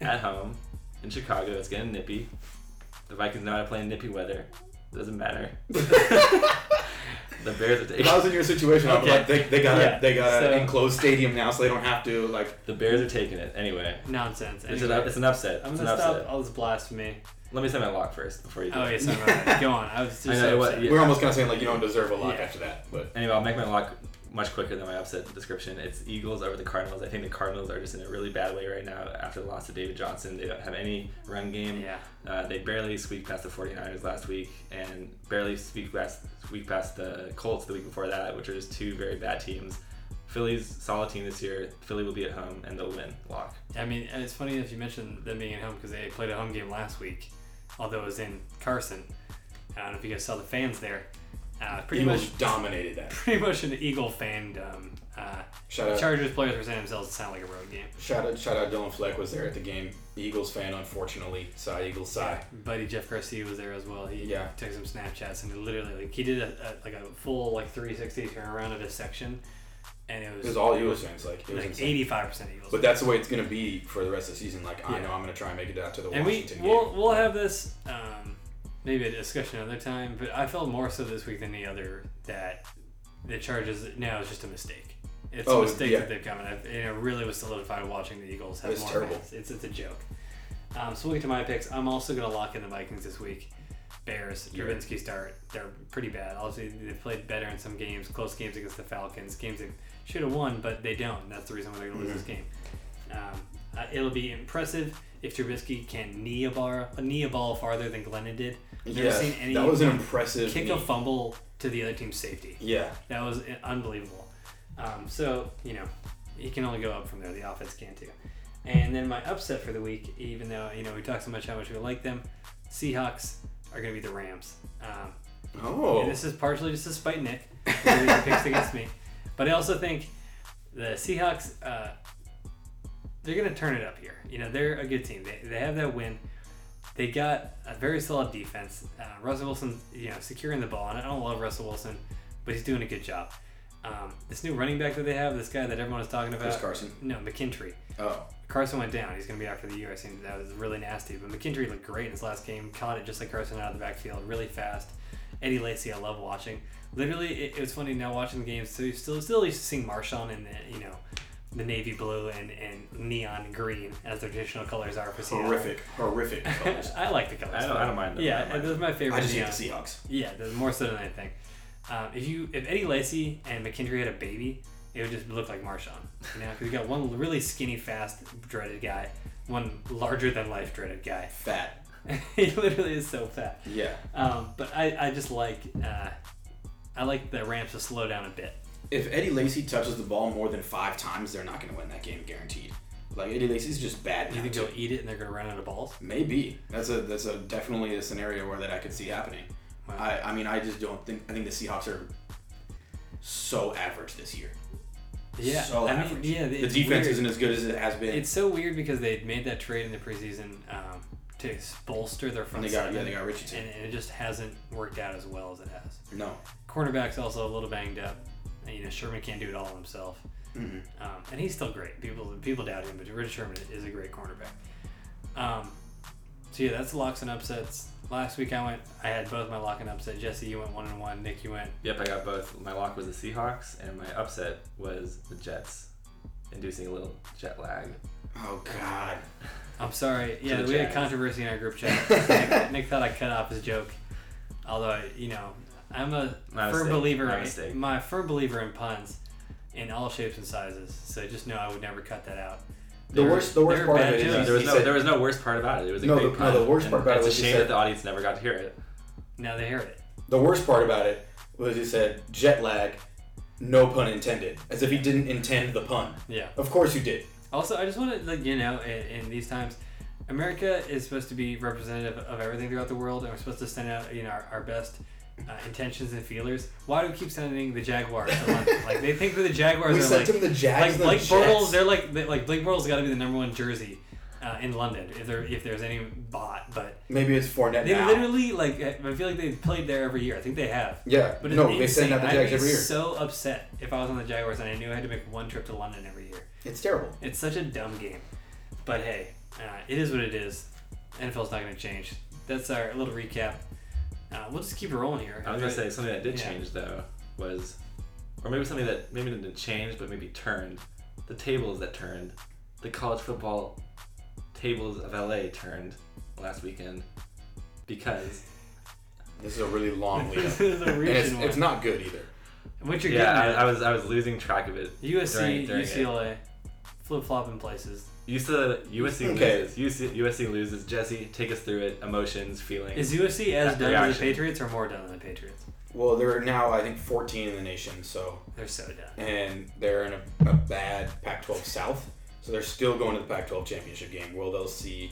at home in Chicago. It's getting nippy. The Vikings know how to play in nippy weather. Doesn't matter. the Bears are taking. If I was in your situation, Okay. like, they, they got Yeah, a, they got so- an enclosed stadium now, so they don't have to like. The Bears are taking it anyway. Nonsense. It's, an, Anyway, it's an upset. I'm it's an gonna upset. stop all this blasphemy. Let me say my lock first before you do Oh it. yes, I'm right. Go on. I was just I know, so what- upset. yeah. We're almost kind of saying like you don't deserve a lock Yeah. after that, but Anyway, I'll make my lock much quicker than my upset description. It's Eagles over the Cardinals. I think the Cardinals are just in a really bad way right now after the loss to David Johnson. They don't have any run game. Yeah. Uh, they barely squeaked past the 49ers last week and barely squeaked past, squeaked past the Colts the week before that, which are just two very bad teams. Philly's solid team this year. Philly will be at home and they'll win. Lock. I mean, and it's funny that you mentioned them being at home because they played a home game last week, although it was in Carson. I don't know if you guys saw the fans there. Uh, pretty Eagles much, dominated that. pretty much an Eagle fandom. Uh, Shout out, Chargers players were saying themselves it sounded like a road game. shout out, shout out. Dylan Fleck was there at the game. Eagles fan, unfortunately. Sigh, Eagles sigh. Buddy Jeff Garcia was there as well. He Yeah. took some Snapchats and he literally like he did a, a like a full like 360 turnaround of his section, and it was It was all Eagles fans. Like it was like insane. 85 percent Eagles. But that's the way it's gonna be for the rest of the season. Like I know I'm gonna try and make it out to the and we Washington we'll game. we'll have this um, maybe a discussion another time. But I felt more so this week than the other that the Chargers now is just a mistake. It's Oh, a mistake yeah. that they've come and it really was solidified watching the Eagles have It's more terrible. fans. It's it's a joke. Um, so we'll get to my picks. I'm also gonna lock in the Vikings this week. Bears, Yeah. Trubisky start. They're pretty bad. Obviously, they've played better in some games, close games against the Falcons, games they should have won, but they don't. That's the reason why they're going to lose this game. Um, uh, it'll be impressive if Trubisky can knee a bar, knee a ball farther than Glennon did. Never yeah, seen any that was an impressive. kick knee. a fumble to the other team's safety. Yeah, That was unbelievable. Um, so, you know, he can only go up from there. The offense can too. And then my upset for the week, even though, you know, we talk so much how much we like them, Seahawks are going to be the Rams. Um, Oh, this is partially just to spite Nick losing picks against me. But I also think the Seahawks, uh, they're going to turn it up here. You know, they're a good team. They, they have that win. They got a very solid defense. Uh, Russell Wilson, you know, securing the ball. And I don't love Russell Wilson, but he's doing a good job. Um, this new running back that they have, this guy that everyone is talking about. Chris Carson. No, McKintry. Oh, Carson went down. He's going to be out for the year. I think that was really nasty. But McKintry looked great in his last game. Caught it just like Carson out of the backfield, really fast. Eddie Lacy, I love watching. Literally, it, it was funny now watching the games. So you still still used to seeing Marshawn in the you know the navy blue and, and neon green as their traditional colors are for Seattle. horrific, horrific colors. I like the colors. I don't- I don't mind them. Yeah, mind those are my favorite. I just hate the Seahawks. Yeah, more so than anything. Um, if you if Eddie Lacy and McKendry had a baby, it would just look like Marshawn. You know, because you got one really skinny, fast, dreaded guy, one larger than life dreaded guy. Fat. he literally is so fat. Yeah. Um, but I, I just like uh, I like the Rams to slow down a bit. If Eddie Lacy touches the ball more than five times, they're not going to win that game, guaranteed. Like Eddie Lacy's just bad. You now, think they'll eat it and they're gonna run out of balls? Maybe that's a that's a definitely a scenario where that I could see happening. Wow. I I mean I just don't think I think the Seahawks are so average this year. Yeah, so I mean, yeah, the defense weird. isn't as good as it has been. It's so weird because they made that trade in the preseason um, to bolster their and front they got seven, yeah they got Richardson. and, and it just hasn't worked out as well as it has. No. Cornerback's also a little banged up. And, you know, Sherman can't do it all himself, Mhm. um, and he's still great. People people doubt him, but Richard Sherman is a great cornerback. Um, so yeah, that's the locks and upsets. Last week I went, I had both my lock and upset. Jesse, you went one and one. Nick, you went. Yep, I got both. My lock was the Seahawks, and my upset was the Jets, inducing a little jet lag. Oh God. I'm sorry. Yeah, the we had controversy in our group chat. Nick, Nick thought I cut off his joke. Although, I- you know, I'm a My firm mistake. believer. My in- mistake. my firm believer in puns, in all shapes and sizes. So just know I would never cut that out. The There- worst the worst part of it is there was he no said- there was no worst part about it. It was a No, great the- no, the worst part about it it's was a shame said- that the audience never got to hear it. Now they heard it. The worst part about it was he said jet lag, no pun intended, as if he didn't intend the pun. Yeah. Of course you did. Also, I just want to, like, you know, in, in these times, America is supposed to be representative of everything throughout the world, and we're supposed to send out, you know, our, our best uh, intentions and feelers. Why do we keep sending the Jaguars to London? like, they think that the Jaguars We are sent like, him the Jags like and the Blake Bortles. They're like, they, like Blake Bortles got to be the number one jersey. Uh, in London if there if there's any bot, but Maybe it's Fournette they now. literally like I feel like they've played there every year. I think they have. yeah, But no, it's they send out the Jags every year. so upset if I was on the Jaguars and I knew I had to make one trip to London every year. It's terrible. It's such a dumb game. But hey, uh, it is what it is. NFL's not going to change. That's our little recap. Uh, we'll just keep rolling here. I was gonna say something that did Yeah. change though was, or maybe something that maybe didn't change but maybe turned. The tables that turned, the college football tables of LA turned last weekend because This is a really long lead. This is a it's, recent it's not good either. What you're yeah, I, getting I was I was losing track of it. USC, during- during. UCLA, flip flopping places. USC, USC Okay. loses. USC, USC loses. Jesse, take us through it. Emotions, feelings. Is USC as That done as the Patriots or more done than the Patriots? Well, they're now I think 14 in the nation, so They're so done. and they're in a, a bad Pac-12 South, so they're still going to the Pac-12 championship game. Will they'll see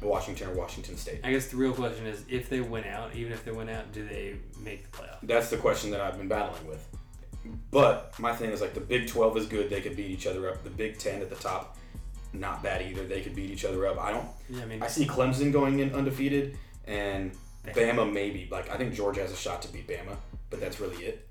Washington or Washington State? I guess the real question is if they win out, even if they win out, do they make the playoff? That's the question that I've been battling with. But my thing is like the Big 12 is good; they could beat each other up. The Big 10 at the top, not bad either. They could beat each other up. I don't. Yeah, I mean, I see Clemson going in undefeated, and Bama. Bama maybe. Like I think Georgia has a shot to beat Bama, but that's really it.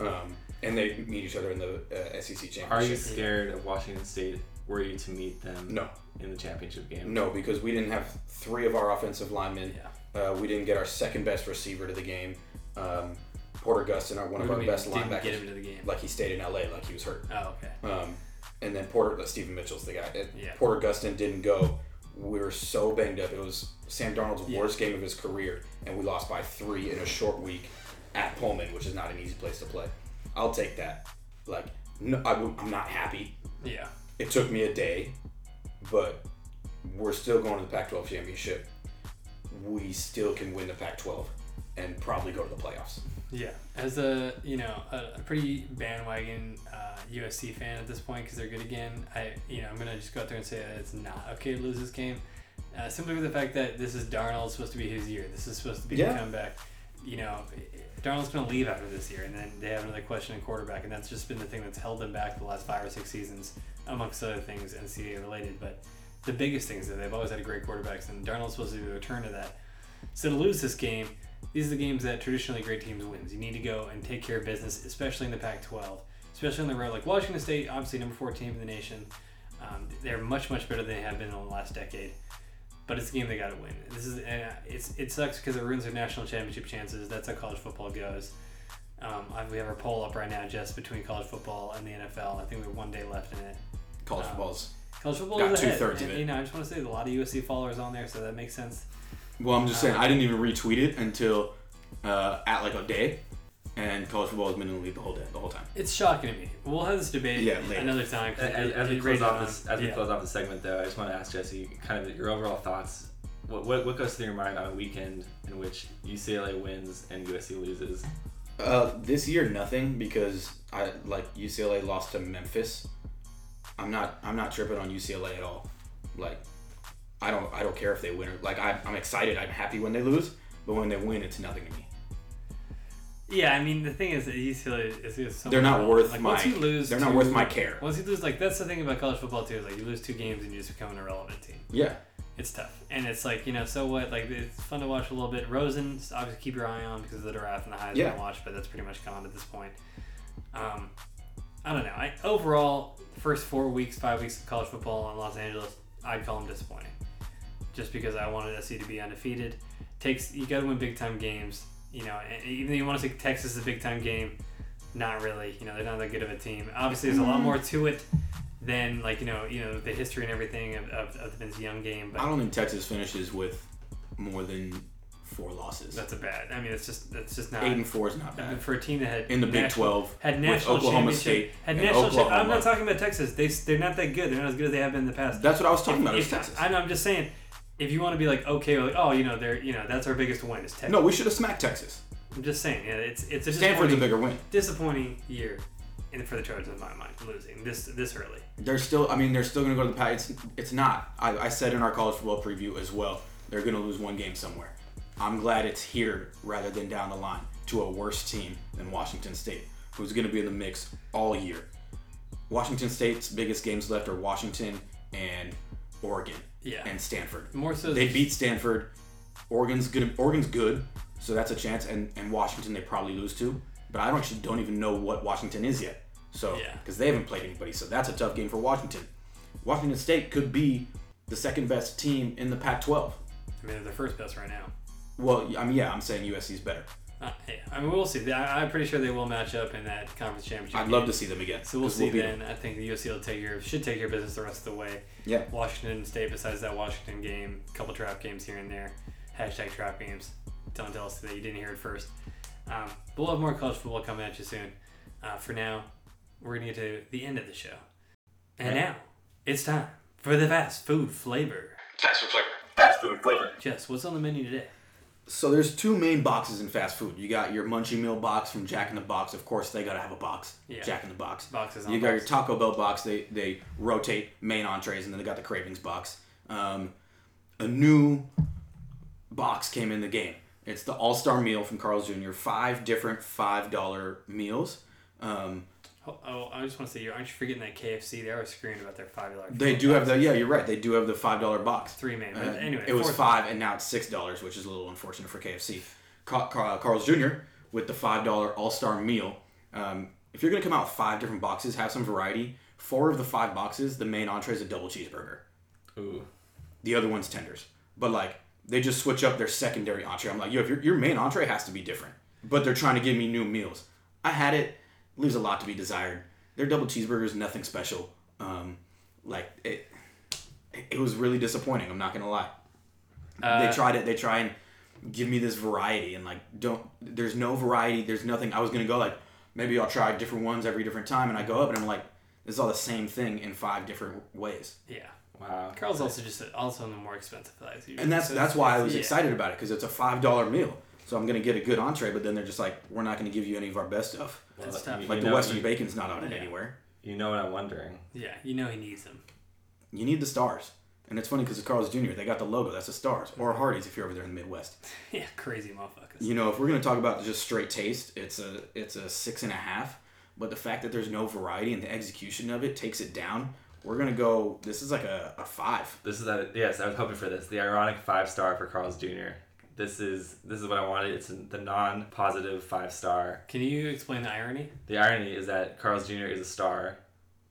Um, and they meet each other in the uh, SEC championship. Are you scared of Washington State? Were you to meet them No, in the championship game? no, because we didn't have three of our offensive linemen. yeah. Uh, we didn't get our second best receiver to the game. Um, Porter Gustin, our one of What our do you best mean, didn't get linebackers, him to the game. like he stayed in LA, like he was hurt. Oh, okay. Um, and then Porter, Steven Mitchell's the guy. Yeah. Porter Gustin didn't go. We were so banged up. It was Sam Darnold's Yeah. worst game of his career, and we lost by three in a short week at Pullman, which is not an easy place to play. I'll take that. Like, no, I, am not happy. Yeah. It took me a day, but we're still going to the Pac-12 championship. We still can win the Pac-12 and probably go to the playoffs. Yeah, as a you know a, a pretty bandwagon uh, USC fan at this point because they're good again. I you know I'm gonna just go out there and say that it's not okay to lose this game, uh, simply for the fact that this is Darnold supposed to be his year. This is supposed to be Yeah. the comeback. You know, Darnold's gonna leave after this year, and then they have another question in quarterback, and that's just been the thing that's held them back the last five or six seasons, amongst other things NCAA related. But the biggest thing is that they've always had great quarterbacks, and Darnold's supposed to be the return to that. So to lose this game, these are the games that traditionally great teams wins. You need to go and take care of business, especially in the Pac-12, especially on the road. Like Washington State, obviously number four team in the nation. Um, they're much much better than they have been in the last decade. But it's a game they got to win. This is and uh, it's it sucks because it ruins their national championship chances. That's how college football goes. Um, I, we have our poll up right now, just between college football and the NFL. I think we have one day left in it. College Um, football's College football Got two-thirds of And, it. You know, I just want to say a lot of USC followers on there, so that makes sense. Well, I'm just saying, Um, I didn't even retweet it until uh, at like a day, and college football has been in the lead the whole day, the whole time. It's shocking to me. We'll have this debate Yeah, later. another time. 'cause As, it- as we it close rages off on. this, as we Yeah. close off the segment, though, I just want to ask Jesse, kind of your overall thoughts. What, what, what goes through your mind on a weekend in which UCLA wins and USC loses? Uh, this year, nothing because I like UCLA lost to Memphis. I'm not, I'm not tripping on UCLA at all. Like, I don't, I don't care if they win or like I, I'm excited. I'm happy when they lose, but when they win, it's nothing to me. Yeah, I mean the thing is that UCLA is, is so They're not worth like, my. Once you lose, they're not worth my care. Once you lose, like that's the thing about college football too. Is like you lose two games and you just become an irrelevant team. Yeah, It's tough, and it's like you know, so what? Like it's fun to watch a little bit. Rosen, obviously keep your eye on because of the draft and the Heisman Yeah. watch, but that's pretty much gone at this point. Um, I don't know. I overall, first four weeks, five weeks of college football in Los Angeles, I'd call them disappointing. Just because I wanted SC to be undefeated, takes you got to win big time games. You know, even though you want to say Texas is a big time game, not really. You know, they're not that good of a team. Obviously, there's a lot mm-hmm. more to it than like you know, you know the history and everything of, of, of the Vince Young game. But I don't think Texas finishes with more than four losses. That's a bad. I mean, it's just that's just not. Eight and four is not bad. for a team that had In the Big national- 12 had with national Oklahoma State had national. cha- I'm not talking about Texas. They they're not that good. They're not as good as they have been in the past. That's what I was talking about. If- Texas. I know. I'm just saying. If you want to be like okay, like oh, you know, they're you know that's our biggest win is Texas. No, we should have smacked Texas. I'm just saying. Yeah, it's it's a Stanford's a bigger win. disappointing year, in for the Trojans in my mind, losing this this early. They're still. I mean, they're still going to go to the Pac. It's it's not. I, I said in our college football preview as well. They're going to lose one game somewhere. I'm glad it's here rather than down the line to a worse team than Washington State, who's going to be in the mix all year. Washington State's biggest games left are Washington and Oregon. Yeah. and Stanford. More so. They beat Stanford. Oregon's good. Oregon's good, so that's a chance. And, and Washington they probably lose to. But I don't actually don't even know what Washington is yet. So Yeah. because they haven't played anybody, so that's a tough game for Washington. Washington State could be the second best team in the Pac-12. I mean, they're the first best right now. Well, I mean, yeah, I'm saying USC is better. Uh, yeah. I mean, we'll see. I, I'm pretty sure they will match up in that conference championship. I'd love to see them again. So we'll see beat 'em. then. I think the USC will take your should take your business the rest of the way. Yeah. Washington State, besides that Washington game, a couple trap games here and there. Hashtag trap games. Don't tell us that you didn't hear it first. Um, but we'll have more college football coming at you soon. Uh, for now, we're going to get to the end of the show. And Right. now, it's time for the fast food flavor. Fast food flavor. Fast food flavor. Jess, what's on the menu today? So there's two main boxes in fast food. You got your Munchie Meal box from Jack in the Box. Of course, they gotta have a box. Yeah. Jack in the Box. Boxes on You got your. Taco Bell box. They they rotate main entrees, and then they got the Cravings box. Um, a new box came in the game. It's the All Star Meal from Carl's Jr. Five different five dollar meals. Um, Oh, oh, I just want to say, aren't you forgetting that KFC? They always screaming about their five dollar. they do have the yeah, you're right. They do have the five dollar box. three main. Uh, But anyway, it was fourth- five, and now it's six dollars, which is a little unfortunate for KFC. Ca- Ca- Carl's Jr. with the five dollar All Star Meal. Um, if you're gonna come out with five different boxes, have some variety. Four of the five boxes, the main entree is a double cheeseburger. Ooh. The other one's tenders, but like they just switch up their secondary entree. I'm like, yo, if your your main entree has to be different, but they're trying to give me new meals. I had it, leaves a lot to be desired. Their double cheeseburgers, nothing special. Um, like it, it was really disappointing. I'm not gonna lie Uh, they tried it. They try and give me this variety, and like, don't. There's no variety. There's nothing. I was gonna go like, maybe I'll try different ones every different time, and I go up and I'm like, this is all the same thing in five different ways. Yeah. Wow. Carl's also just also on the more expensive side. And that's So that's why I was yeah. excited about it because it's a five dollar meal. So I'm gonna get a good entree, but then they're just like, we're not gonna give you any of our best stuff. That's Well, tough. you- Like the know- Western you- bacon's not on it Yeah. anywhere. You know what I'm wondering? Yeah, you know he needs them. You need the stars, and it's funny because it's Carl's Jr. They got the logo. That's the stars, or Hardee's if you're over there in the Midwest. yeah, crazy motherfuckers. You know, if we're gonna talk about just straight taste, it's a it's a six and a half. But the fact that there's no variety and the execution of it takes it down. We're gonna go. This is like a, a five. This is a yes. I was hoping for this. The ironic five star for Carl's Jr. This is this is what I wanted. It's the non-positive five star. Can you explain the irony The irony is that Carl's Jr. is a star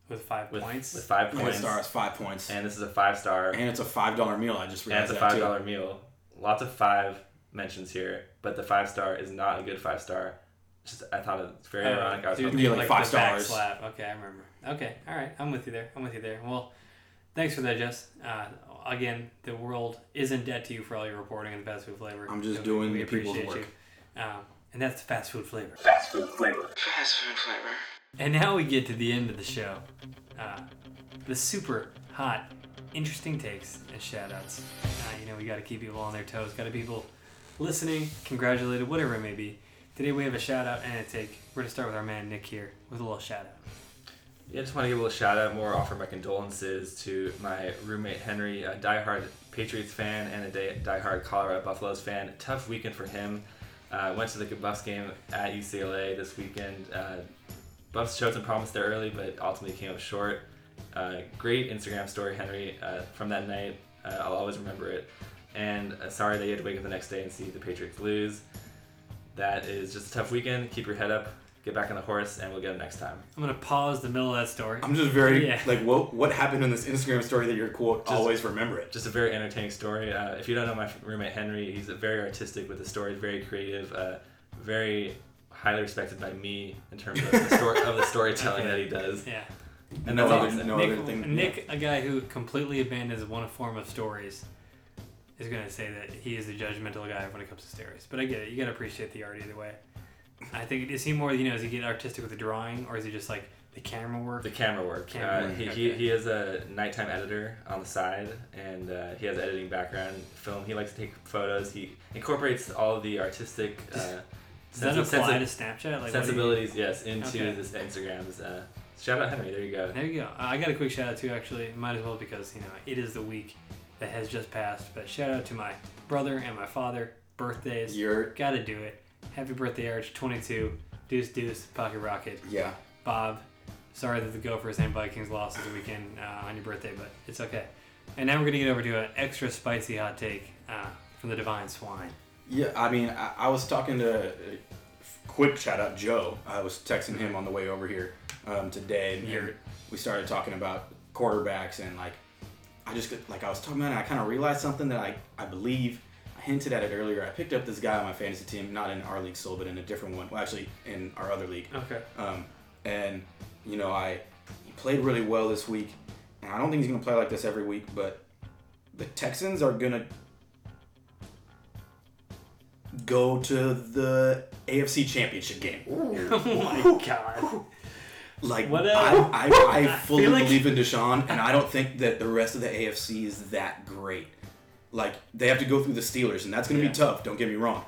with five with points? with five Yeah, points, stars, five points, and, and this is a five star, and it's a five dollar meal. I just realized. And it's realized a five dollar meal. Lots of five mentions here, but the five star is not a good five star. Just I thought it's very Oh, ironic. I was so you hoping- Yeah, like like five the back stars. slap. Okay, I remember. Okay, all right, I'm with you there. I'm with you there. Well, thanks for that, Jess. Uh, again, the world is in debt to you for all your reporting on the fast food flavor. I'm just So doing we the people's appreciate work. You. Um, and that's the fast food flavor. Fast food flavor. Fast food flavor. And now we get to the end of the show. Uh, the super hot, interesting takes and shout outs. Uh, you know, we got to keep people on their toes, got to people listening, congratulated, whatever it may be. Today we have a shout out and a take. We're going to start with our man Nick here with a little shout out. Yeah, I just want to give a little shout out, more offer my condolences to my roommate Henry, a diehard Patriots fan and a diehard Colorado Buffaloes fan. Tough weekend for him. Uh, went to the Buffs game at UCLA this weekend. Uh, Buffs showed some promise there early, but ultimately came up short. Uh, great Instagram story, Henry, uh, from that night. Uh, I'll always remember it. And uh, sorry that you had to wake up the next day and see the Patriots lose. That is just a tough weekend. Keep your head up, get back on the horse, and we'll get it next time. I'm going to pause the middle of that story. I'm just very Yeah. like, what what happened in this Instagram story that you're quote Just- always remember it. just a very entertaining story. Uh, if you don't know my roommate Henry, he's a very artistic with the stories, very creative, uh, very highly respected by me in terms of the story of the storytelling that he does. Yeah. And No that's other- awesome. no Nick, other thing- Nick, a guy who completely abandons one form of stories, is going to say that he is the judgmental guy when it comes to stories. But I get it. You got to appreciate the art either way. I think is he more you know is he get artistic with the drawing or is he just like the camera work? The camera work. Camera uh, work, he, he, okay. he is a nighttime editor on the side, and uh, he has editing background, film. He likes to take photos. He incorporates all of the artistic uh, Does that apply sensi- to Snapchat? Like what do you- sensibilities, yes, into Okay. this Instagrams. Uh, shout out Henry. There you go. There you go. I got a quick shout out too. Actually, might as well because you know it is the week that has just passed. But shout out to my brother and my father. Birthdays. You're Got to do it. Happy birthday, Arch. 22. Deuce Deuce. Pocket Rocket. yeah. Bob. Sorry that the Gophers and Vikings lost this weekend uh, on your birthday, but it's okay. And now we're gonna get over to an extra spicy hot take uh, from the Divine Swine. Yeah, I mean, I, I was talking to, uh, quick shout out Joe. I was texting him on the way over here um, today, and You're- we started talking about quarterbacks and like, I just like I was talking about it. I kind of realized something that I I believe hinted at it earlier. I picked up this guy on my fantasy team, not in our league still, but in a different one. Well, actually, in our other league. Okay. Um, and you know, I he played really well this week, and I don't think he's gonna play like this every week. But the Texans are gonna go to the AFC Championship game. Oh my god. Like What I, else? I, I I fully like- believe in Deshaun, and I don't think that the rest of the AFC is that great. Like they have to go through the Steelers, and that's gonna Yeah. be tough. Don't get me wrong.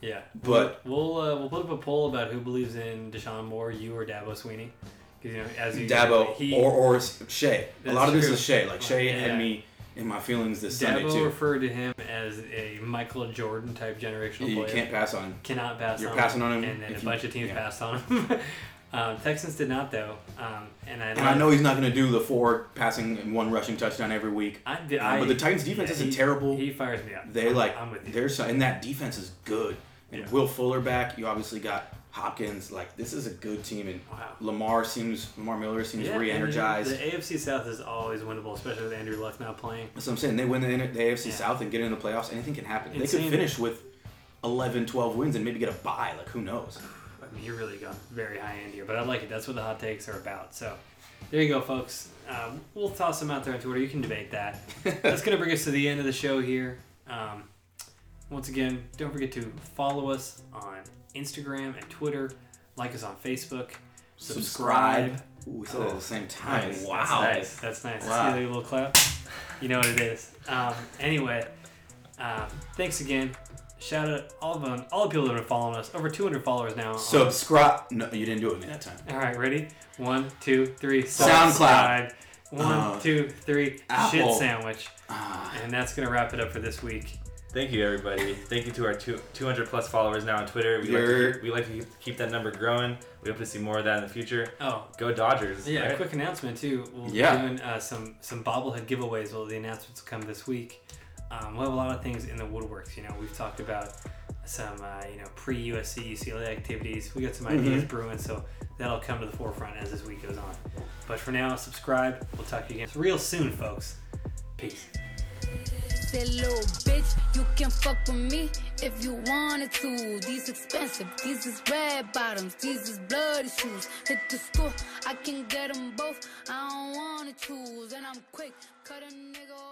Yeah. But- we'll uh, we'll put up a poll about who believes in Deshaun more, you or Dabo Swinney. Because you know, as you Dabo he, or or Shea. A lot of this true. is Shea. Like Shea Yeah. had me in my feelings this Sunday Dabo too. referred to him as a Michael Jordan type generational You player. can't pass on. Cannot pass You're on passing on him and then a if you- bunch of teams yeah. passed on him. um, Texans did not though, um, and I And I know he's not going to do the four passing and one rushing touchdown every week. I, Uh, I, but the Titans defense yeah, isn't he- terrible. He fires me up. They I'm, like I'm with you. there's and that defense is good. And Yeah. Will Fuller back. You obviously got Hopkins. Like this is a good team, and Wow. Lamar seems Lamar Miller seems Yeah, re-energized. The AFC South is always winnable, especially with Andrew Luck now playing. That's what I'm saying. They win the, the AFC Yeah. South and get in the playoffs. Anything can happen. They could finish with 11, 12 wins and maybe get a bye. Like who knows? You're really going very high end here, but I like it. That's what the hot takes are about. So there you go, folks. Um, we'll toss them out there on Twitter. You can debate that. That's going to bring us to the end of the show here. Um, once again, don't forget to follow us on Instagram and Twitter. Like us on Facebook. Subscribe. Ooh, we said it at the same time. Nice. Wow. That's nice. That's nice. Wow. Let's a little clap. You know what it is. Um, anyway, um, thanks again. Shout out all of them, all the people that have been following us. Over 200 followers now. Subscribe. No, you didn't do it that time. All right, ready? One, two, three. SoundCloud. subscribe. One, Uh, two, three. Apple. Shit sandwich. Ah. And that's gonna wrap it up for this week. Thank you, everybody. Thank you to our two, 200 plus followers now on Twitter. We like, to You're- keep, we like to keep that number growing. We hope to see more of that in the future. Oh, Go Dodgers. yeah. right? Quick announcement too. We'll Yeah. be doing uh, some some bobblehead giveaways. Well, the announcements come this week. Um, we'll have a lot of things in the woodworks. You know, we've talked about some uh, you know pre USC UCLA activities. We got some ideas Mm-hmm. brewing, so that'll come to the forefront as this week goes on. But for now, subscribe. We'll talk to you again real soon, folks. Peace. That little bitch, you can fuck with me if you wanted to. These expensive, these is red bottoms, these is bloody shoes. Hit the school, I can get them both. I don't wanna choose, and I'm quick, cut a nigga off.